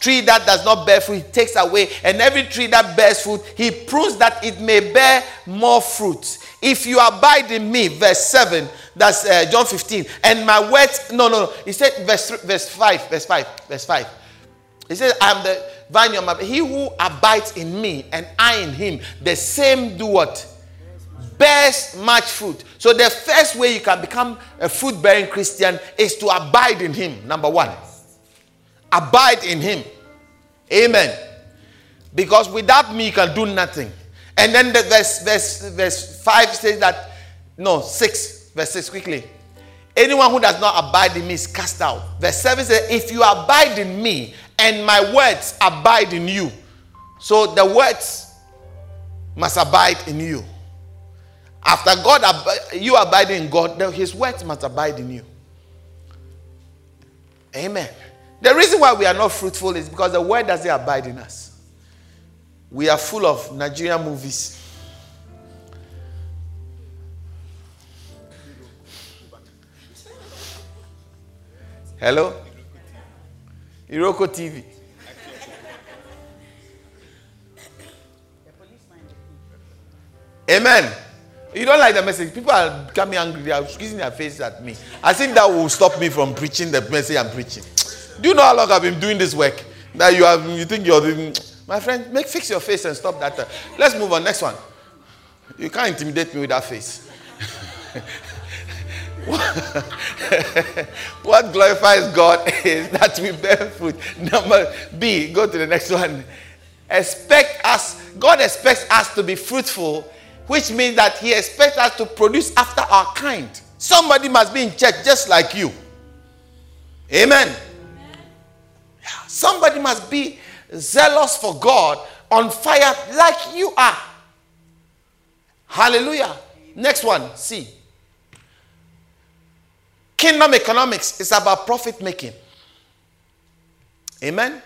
Speaker 1: tree that does not bear fruit, he takes away. And every tree that bears fruit, he prunes that it may bear more fruit. If you abide in me, verse 7, that's uh, John 15. And my words, no, no, no. He said, verse, verse 5, verse 5, verse 5. He says, I am the vine. He who abides in me and I in him, the same do what? bears much fruit. So the first way you can become a fruit bearing Christian is to abide in him. Number one, abide in him. Amen. Because without me, you can do nothing. And then the verse, verse, verse 5 says that, no, 6, verse 6 quickly. Anyone who does not abide in me is cast out. Verse 7 says, If you abide in me and my words abide in you. So the words must abide in you. After God, you abide in God, his words must abide in you. Amen. The reason why we are not fruitful is because the word doesn't abide in us. We are full of Nigerian movies. Hello? Iroko TV. Amen. You don't like the message. People are coming angry. They are squeezing their faces at me. I think that will stop me from preaching the message I'm preaching. Do you know how long I've been doing this work? That you have, you think you're doing. My friend, make fix your face and stop that. Let's move on. Next one. You can't intimidate me with that face. what glorifies God is that we bear fruit. Number B, go to the next one. Expect us, God expects us to be fruitful which means that he expects us to produce after our kind. Somebody must be in church just like you. Amen. Amen. Somebody must be zealous for God, on fire like you are. Hallelujah. Next one, see. Kingdom economics is about profit making. Amen.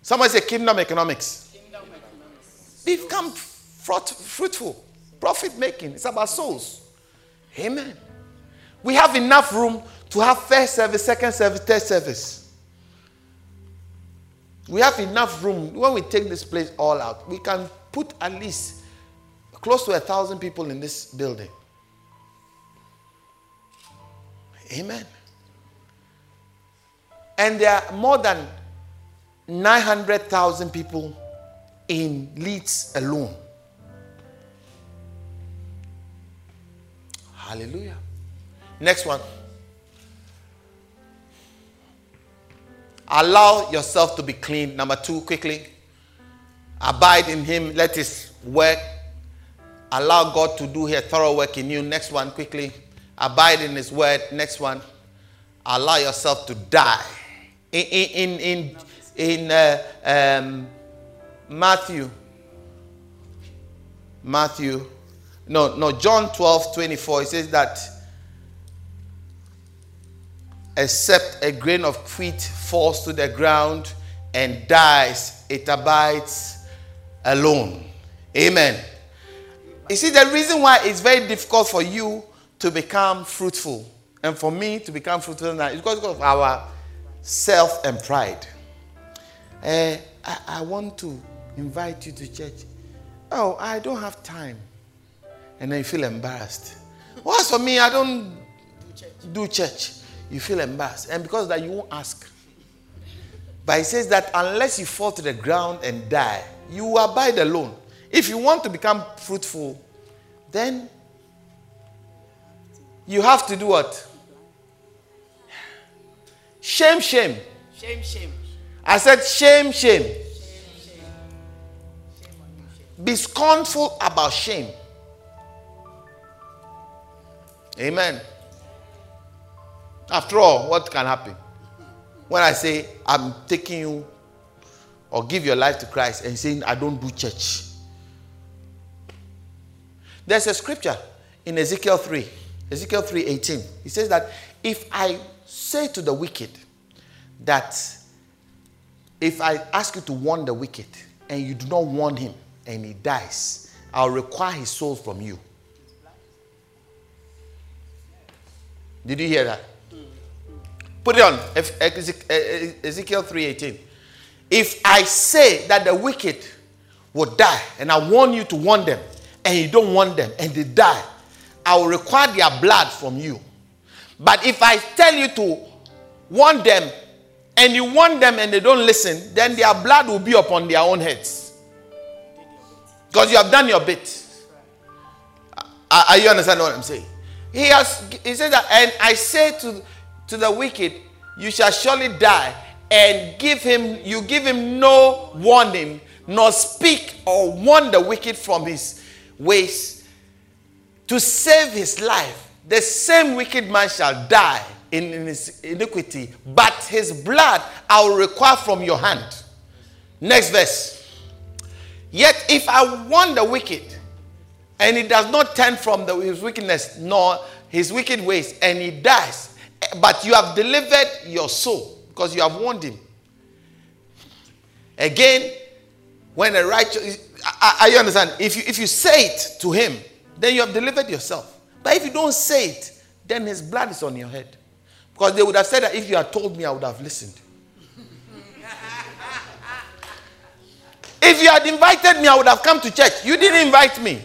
Speaker 1: Somebody say kingdom economics. Kingdom economics. Become fruitful. Profit making. It's about souls. Amen. We have enough room to have first service, second service, third service. We have enough room. When we take this place all out, we can put at least close to a thousand people in this building. Amen. And there are more than 900,000 people in Leeds alone. Hallelujah. Next one. Allow yourself to be clean. Number two, quickly. Abide in Him. Let His work. Allow God to do His thorough work in you. Next one, quickly. Abide in His word. Next one. Allow yourself to die. In, in, in, in uh, um, Matthew, Matthew no, no, John 12, 24, it says that except a grain of wheat falls to the ground and dies, it abides alone. Amen. You see, the reason why it's very difficult for you to become fruitful and for me to become fruitful now is because of our self and pride. Uh, I, I want to invite you to church. Oh, I don't have time and then you feel embarrassed. What's for me? I don't do church. do church. You feel embarrassed. And because that, you won't ask. But he says that unless you fall to the ground and die, you abide alone. If you want to become fruitful, then you have to do what? Shame, shame.
Speaker 2: Shame, shame.
Speaker 1: I said shame, shame. shame, shame. shame Be scornful about shame. Amen. After all, what can happen? When I say, I'm taking you or give your life to Christ and saying, I don't do church. There's a scripture in Ezekiel 3, Ezekiel 3:18. He says that if I say to the wicked that if I ask you to warn the wicked and you do not warn him and he dies, I'll require his soul from you. Did you hear that? Put it on Ezekiel 3:18. If I say that the wicked will die, and I warn you to warn them, and you don't want them, and they die, I will require their blood from you. But if I tell you to warn them, and you warn them and they don't listen, then their blood will be upon their own heads. Because you have done your bit. Are you understand what I'm saying? He has he said that, and I say to, to the wicked, you shall surely die, and give him, you give him no warning, nor speak or warn the wicked from his ways to save his life, the same wicked man shall die in, in his iniquity, but his blood I will require from your hand. Next verse. Yet if I warn the wicked, and he does not turn from the, his wickedness nor his wicked ways, and he dies, but you have delivered your soul because you have warned him. Again, when a righteous, I, I understand. If you if you say it to him, then you have delivered yourself. But if you don't say it, then his blood is on your head. Because they would have said that if you had told me, I would have listened. if you had invited me, I would have come to church. You didn't invite me.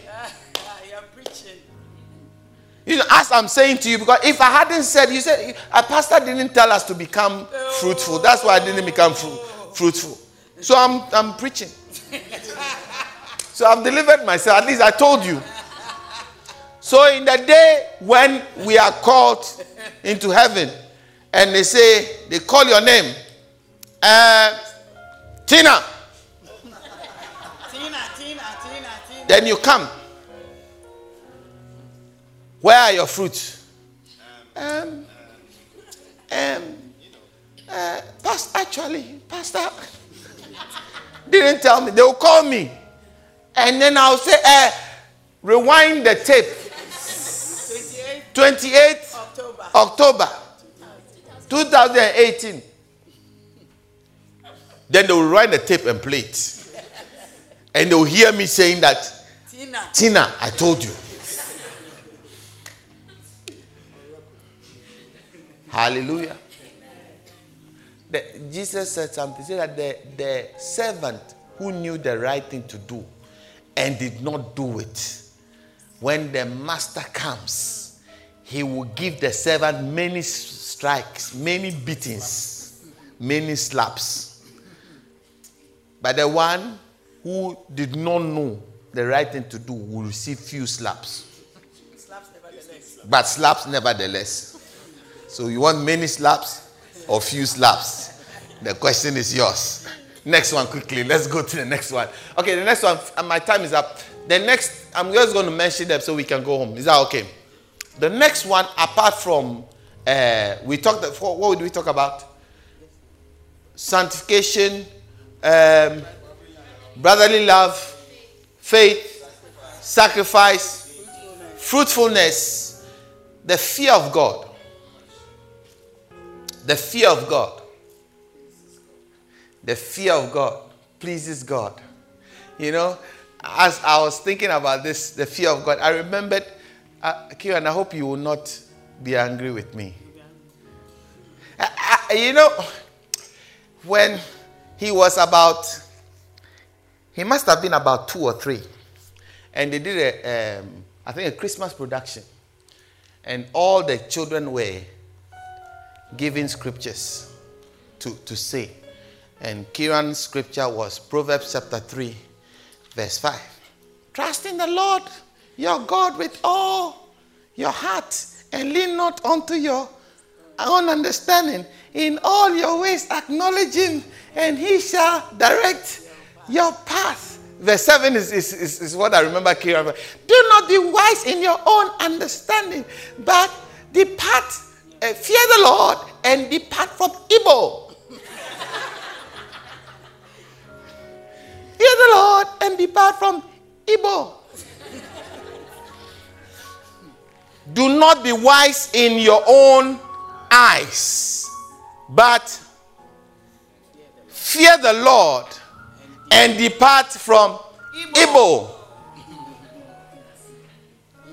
Speaker 1: You know, as I'm saying to you, because if I hadn't said, you said, a pastor didn't tell us to become fruitful. That's why I didn't become fru- fruitful. So I'm, I'm preaching. so I've delivered myself. At least I told you. So in the day when we are called into heaven and they say, they call your name, uh, Tina.
Speaker 2: Tina, Tina, Tina, Tina.
Speaker 1: Then you come. Where are your fruits? Um, um, uh, pastor, actually, Pastor didn't tell me. They will call me. And then I'll say, uh, rewind the tape.
Speaker 2: 28
Speaker 1: 28th
Speaker 2: October.
Speaker 1: October 2018. Then they will rewind the tape and play it. And they will hear me saying that,
Speaker 2: Tina.
Speaker 1: Tina, I told you. Hallelujah. The, Jesus said something. He said that the, the servant who knew the right thing to do and did not do it, when the master comes, he will give the servant many strikes, many beatings, many slaps. But the one who did not know the right thing to do will receive few slaps,
Speaker 2: Slaps nevertheless.
Speaker 1: but slaps nevertheless. So you want many slaps or few slaps? The question is yours. Next one quickly. Let's go to the next one. Okay, the next one. uh, My time is up. The next, I'm just going to mention them so we can go home. Is that okay? The next one, apart from uh, we talked. What did we talk about? Sanctification, um, brotherly love, faith, sacrifice, fruitfulness, the fear of God. The fear of God. The fear of God pleases God. You know, as I was thinking about this, the fear of God, I remembered, uh, Kieran, I hope you will not be angry with me. I- I- you know, when he was about, he must have been about two or three, and they did a, um, I think, a Christmas production, and all the children were giving scriptures to, to say. And Kieran's scripture was Proverbs chapter 3, verse 5. Trust in the Lord your God with all your heart and lean not unto your own understanding. In all your ways acknowledge him, and he shall direct your path. Verse 7 is, is, is, is what I remember Kieran. Do not be wise in your own understanding, but depart, uh, fear the Lord, and depart from evil. Fear the Lord and depart from evil. Do not be wise in your own eyes, but fear the Lord and depart from evil.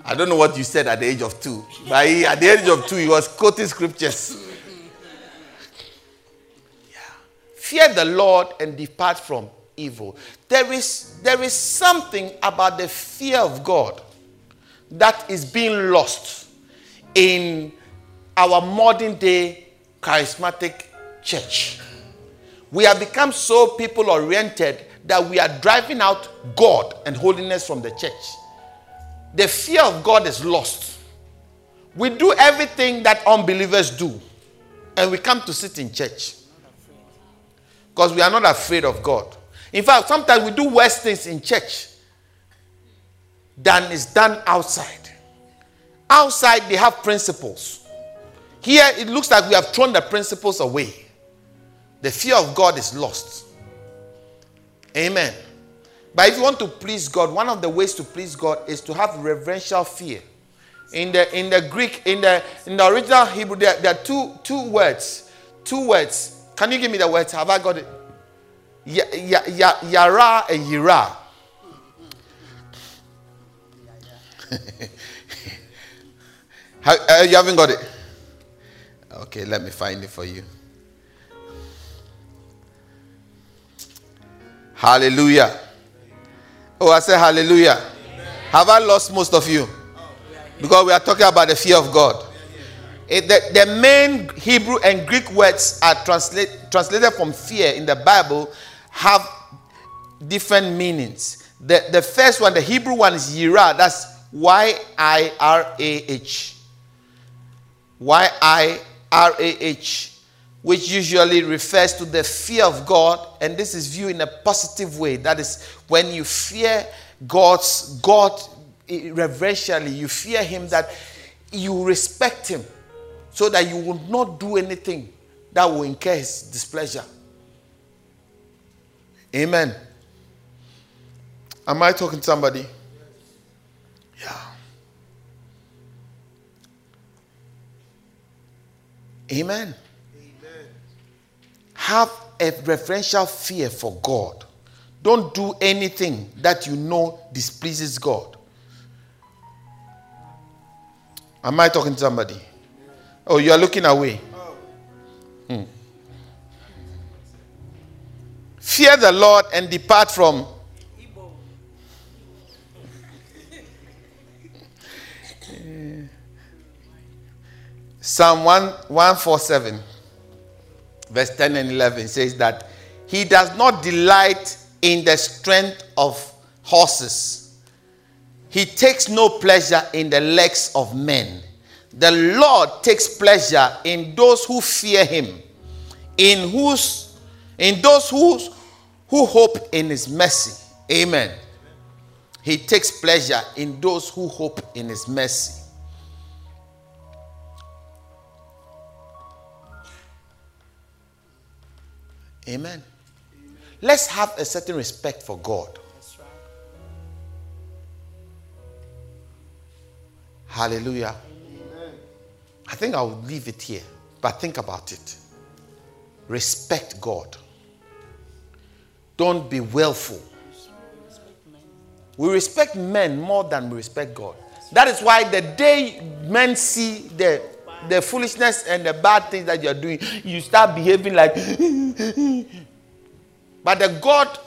Speaker 1: I don't know what you said at the age of two, but he, at the age of two, he was quoting scriptures. Yeah. Fear the Lord and depart from evil. There is, there is something about the fear of God that is being lost in our modern day charismatic church. We have become so people oriented that we are driving out God and holiness from the church. The fear of God is lost. We do everything that unbelievers do, and we come to sit in church because we are not afraid of God. In fact, sometimes we do worse things in church than is done outside. Outside, they have principles. Here, it looks like we have thrown the principles away. The fear of God is lost. Amen. But if you want to please God, one of the ways to please God is to have reverential fear. In the in the Greek, in the in the original Hebrew, there, there are two two words. Two words. Can you give me the words? Have I got it? Ya, ya, ya, yara and yira. uh, you haven't got it? Okay, let me find it for you. Hallelujah. Oh, I say hallelujah. Amen. Have I lost most of you? Because we are talking about the fear of God. It, the, the main Hebrew and Greek words are translate, translated from fear in the Bible have different meanings. The, the first one, the Hebrew one is yirah. That's Y I R A H. Y I R A H, which usually refers to the fear of God, and this is viewed in a positive way. That is, when you fear God's God eh, reverentially, you fear Him, that you respect Him, so that you will not do anything that will incur His displeasure. Amen. Am I talking to somebody? Amen. Amen. Have a reverential fear for God. Don't do anything that you know displeases God. Am I talking to somebody? Oh, you are looking away. Hmm. Fear the Lord and depart from Psalm 1, 147, verse 10 and 11 says that he does not delight in the strength of horses, he takes no pleasure in the legs of men. The Lord takes pleasure in those who fear him, in whose in those who, who hope in his mercy. Amen. He takes pleasure in those who hope in his mercy. Amen. Amen. Let's have a certain respect for God. Hallelujah. Amen. I think I'll leave it here, but think about it. Respect God. Don't be willful. We respect men more than we respect God. That is why the day men see the the foolishness and the bad things that you're doing, you start behaving like. but the God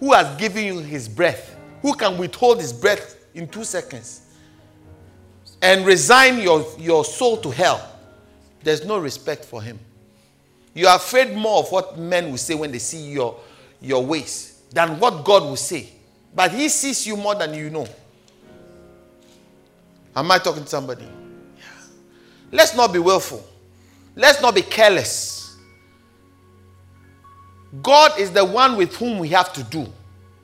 Speaker 1: who has given you his breath, who can withhold his breath in two seconds and resign your, your soul to hell, there's no respect for him. You are afraid more of what men will say when they see your, your ways than what God will say. But he sees you more than you know. Am I talking to somebody? Let's not be willful. Let's not be careless. God is the one with whom we have to do.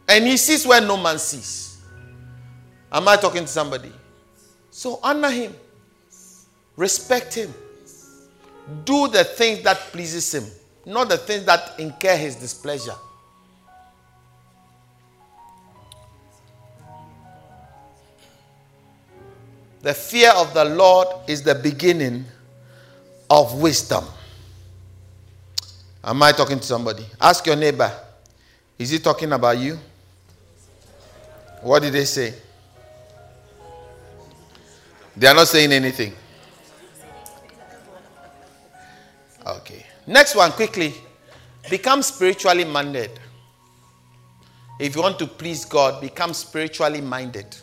Speaker 1: And He sees where no man sees. Am I talking to somebody? So honor Him, respect Him, do the things that pleases Him, not the things that incur His displeasure. The fear of the Lord is the beginning of wisdom. Am I talking to somebody? Ask your neighbor. Is he talking about you? What did they say? They are not saying anything. Okay. Next one, quickly. Become spiritually minded. If you want to please God, become spiritually minded.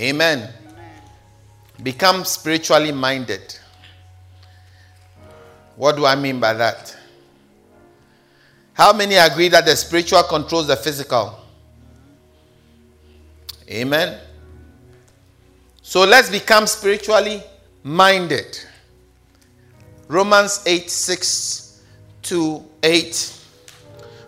Speaker 1: Amen. Amen. Become spiritually minded. What do I mean by that? How many agree that the spiritual controls the physical? Amen. So let's become spiritually minded. Romans 8 6 to 8.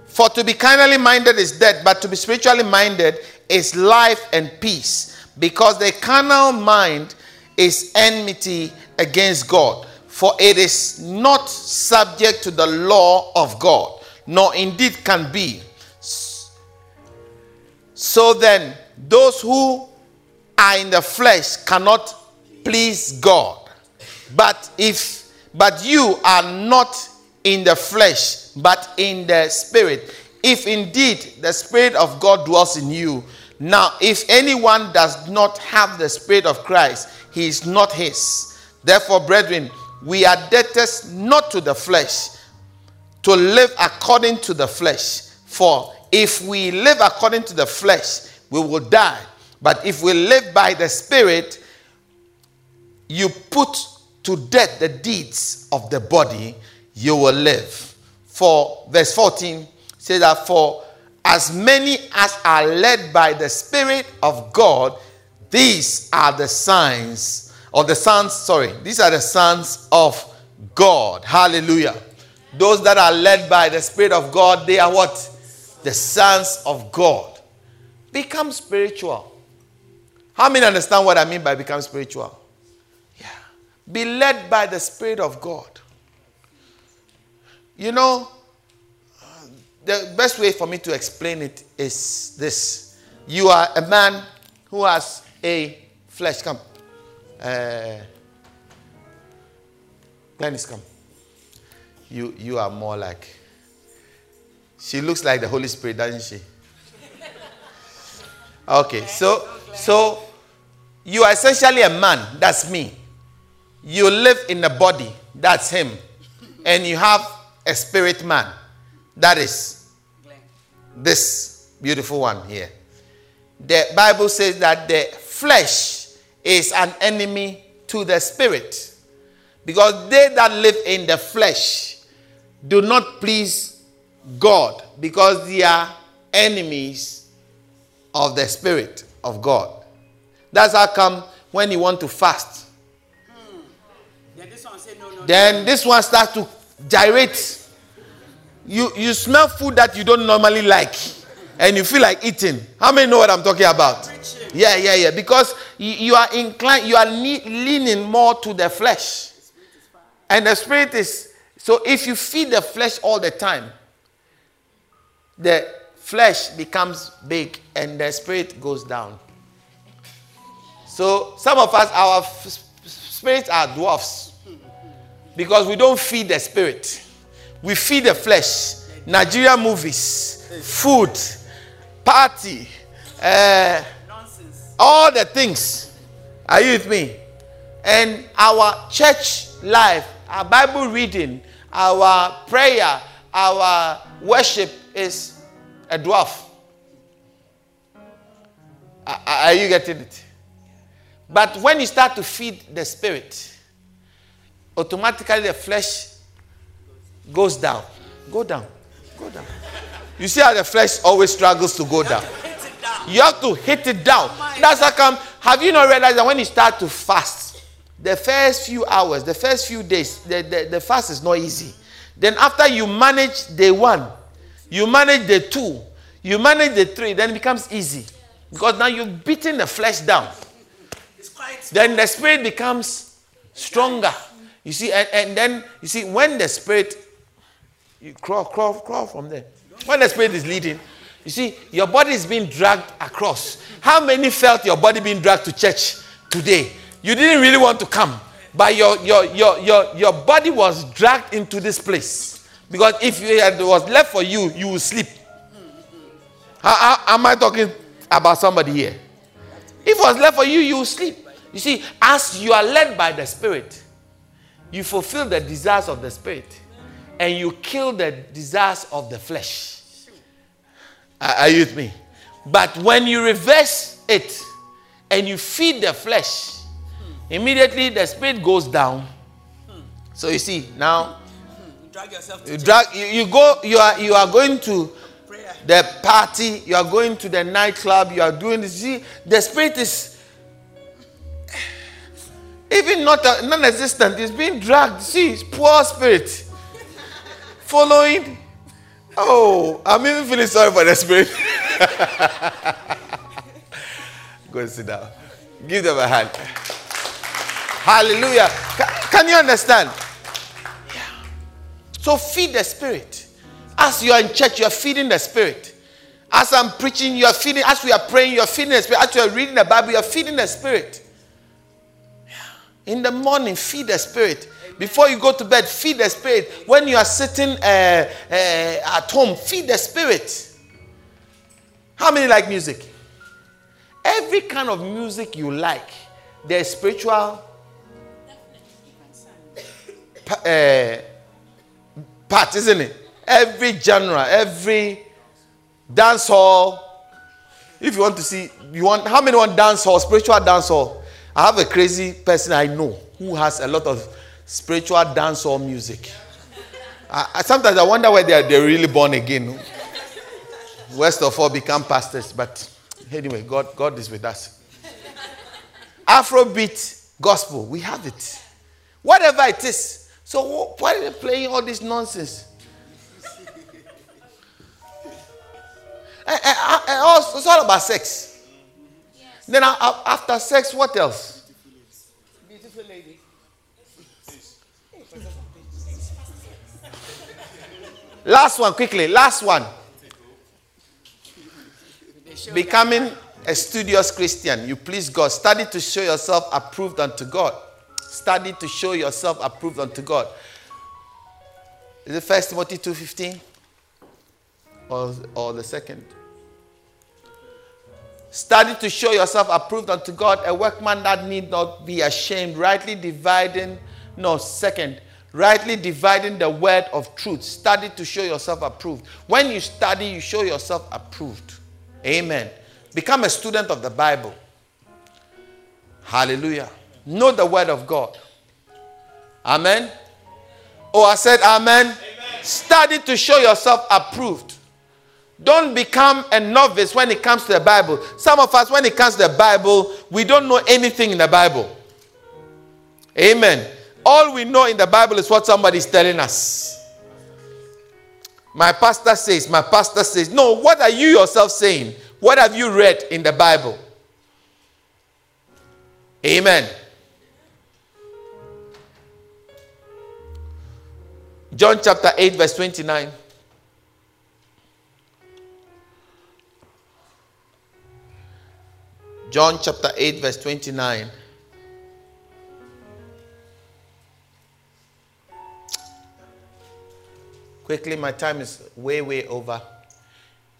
Speaker 1: For to be carnally minded is death, but to be spiritually minded is life and peace. Because the carnal mind is enmity against God. For it is not subject to the law of God, nor indeed can be. So then, those who are in the flesh cannot please God. But if but you are not in the flesh, but in the spirit. If indeed the spirit of God dwells in you. Now, if anyone does not have the spirit of Christ, he is not his. Therefore, brethren, we are debtors not to the flesh to live according to the flesh. For if we live according to the flesh, we will die. But if we live by the Spirit, you put to death the deeds of the body, you will live. For verse 14 says that for as many as are led by the Spirit of God, these are the signs, or the sons, sorry, these are the sons of God. Hallelujah. Those that are led by the Spirit of God, they are what? The sons of God. Become spiritual. How many understand what I mean by become spiritual? Yeah. Be led by the Spirit of God. You know, the best way for me to explain it is this you are a man who has a flesh. Come. Uh, Glennis, come. You, you are more like. She looks like the Holy Spirit, doesn't she? Okay, so so you are essentially a man, that's me. You live in a body, that's him. And you have a spirit man, that is this beautiful one here. The Bible says that the flesh is an enemy to the spirit. Because they that live in the flesh do not please God because they are enemies of the Spirit of God. That's how come when you want to fast,
Speaker 2: Hmm. Then this one no, no.
Speaker 1: then this one starts to gyrate. You, you smell food that you don't normally like and you feel like eating. How many know what I'm talking about? Yeah, yeah, yeah. Because you, you are inclined, you are le- leaning more to the flesh. And the spirit is, so if you feed the flesh all the time, the flesh becomes big and the spirit goes down. So some of us, our f- spirits are dwarfs because we don't feed the spirit. We feed the flesh. Nigeria movies, food, party, uh, all the things. Are you with me? And our church life, our Bible reading, our prayer, our worship is a dwarf. Are you getting it? But when you start to feed the spirit, automatically the flesh goes down. Go down. Go down. You see how the flesh always struggles to go down.
Speaker 2: Hit it down.
Speaker 1: You have to hit it down. That's how come. Have you not realized that when you start to fast, the first few hours, the first few days, the, the, the fast is not easy. Then after you manage day one, you manage the two, you manage the three, then it becomes easy. Because now you've beaten the flesh down. Then the spirit becomes stronger. You see, and, and then you see when the spirit you crawl, crawl, crawl from there. When the spirit is leading, you see, your body is being dragged across. How many felt your body being dragged to church today? You didn't really want to come, but your your your your, your body was dragged into this place. Because if it was left for you, you would sleep. How, how- am I talking about somebody here? If it was left for you, you will sleep. You see, as you are led by the Spirit, you fulfill the desires of the Spirit and you kill the desires of the flesh. Are are you with me? But when you reverse it and you feed the flesh, immediately the Spirit goes down. So you see, now
Speaker 2: you drag yourself to
Speaker 1: you drag you, you go you are you are going to
Speaker 2: prayer.
Speaker 1: the party, you are going to the nightclub, you are doing this. See, the spirit is even not a, non-existent. It's being dragged. See, it's poor spirit following Oh, I'm even feeling sorry for the spirit. Go and sit down. Give them a hand. Hallelujah. Can, can you understand? Yeah. So feed the spirit. As you are in church, you are feeding the spirit. As I'm preaching, you are feeding. As we are praying, you are feeding the spirit. As you are reading the Bible, you are feeding the spirit. Yeah. In the morning, feed the spirit. Before you go to bed, feed the spirit. When you are sitting uh, uh, at home, feed the spirit. How many like music? Every kind of music you like, there's spiritual uh, part, isn't it? Every genre, every dance hall. If you want to see, you want how many want dance hall, spiritual dance hall? I have a crazy person I know who has a lot of spiritual dance hall music. I, I, sometimes I wonder whether they are they're really born again. West of all become pastors, but anyway, God, God is with us. Afrobeat gospel, we have it. Whatever it is. So why are they playing all this nonsense? and, and, and also, it's all about sex. Yes. Then after sex, what else? Beautiful lady. Last one, quickly. Last one. Becoming a studious Christian. You please God. Study to show yourself approved unto God. Study to show yourself approved unto God. Is it First Timothy 2.15? Or, or the second? Study to show yourself approved unto God, a workman that need not be ashamed, rightly dividing, no, second, rightly dividing the word of truth. Study to show yourself approved. When you study, you show yourself approved. Amen. Become a student of the Bible. Hallelujah. Know the word of God. Amen. Oh, I said amen. amen. Study to show yourself approved. Don't become a novice when it comes to the Bible. Some of us, when it comes to the Bible, we don't know anything in the Bible. Amen. All we know in the Bible is what somebody is telling us. My pastor says, my pastor says. No, what are you yourself saying? What have you read in the Bible? Amen. John chapter 8, verse 29. John chapter 8, verse 29. Quickly, my time is way, way over.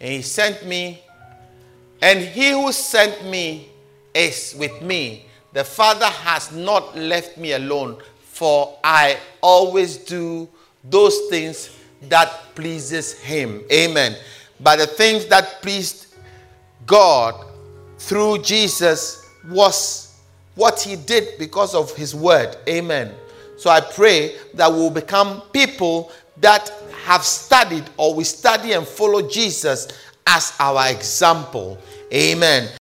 Speaker 1: And he sent me, and he who sent me is with me. The Father has not left me alone, for I always do those things that pleases him. Amen. But the things that pleased God through Jesus was what he did because of his word. Amen. So I pray that we'll become people that have studied or we study and follow Jesus as our example. Amen.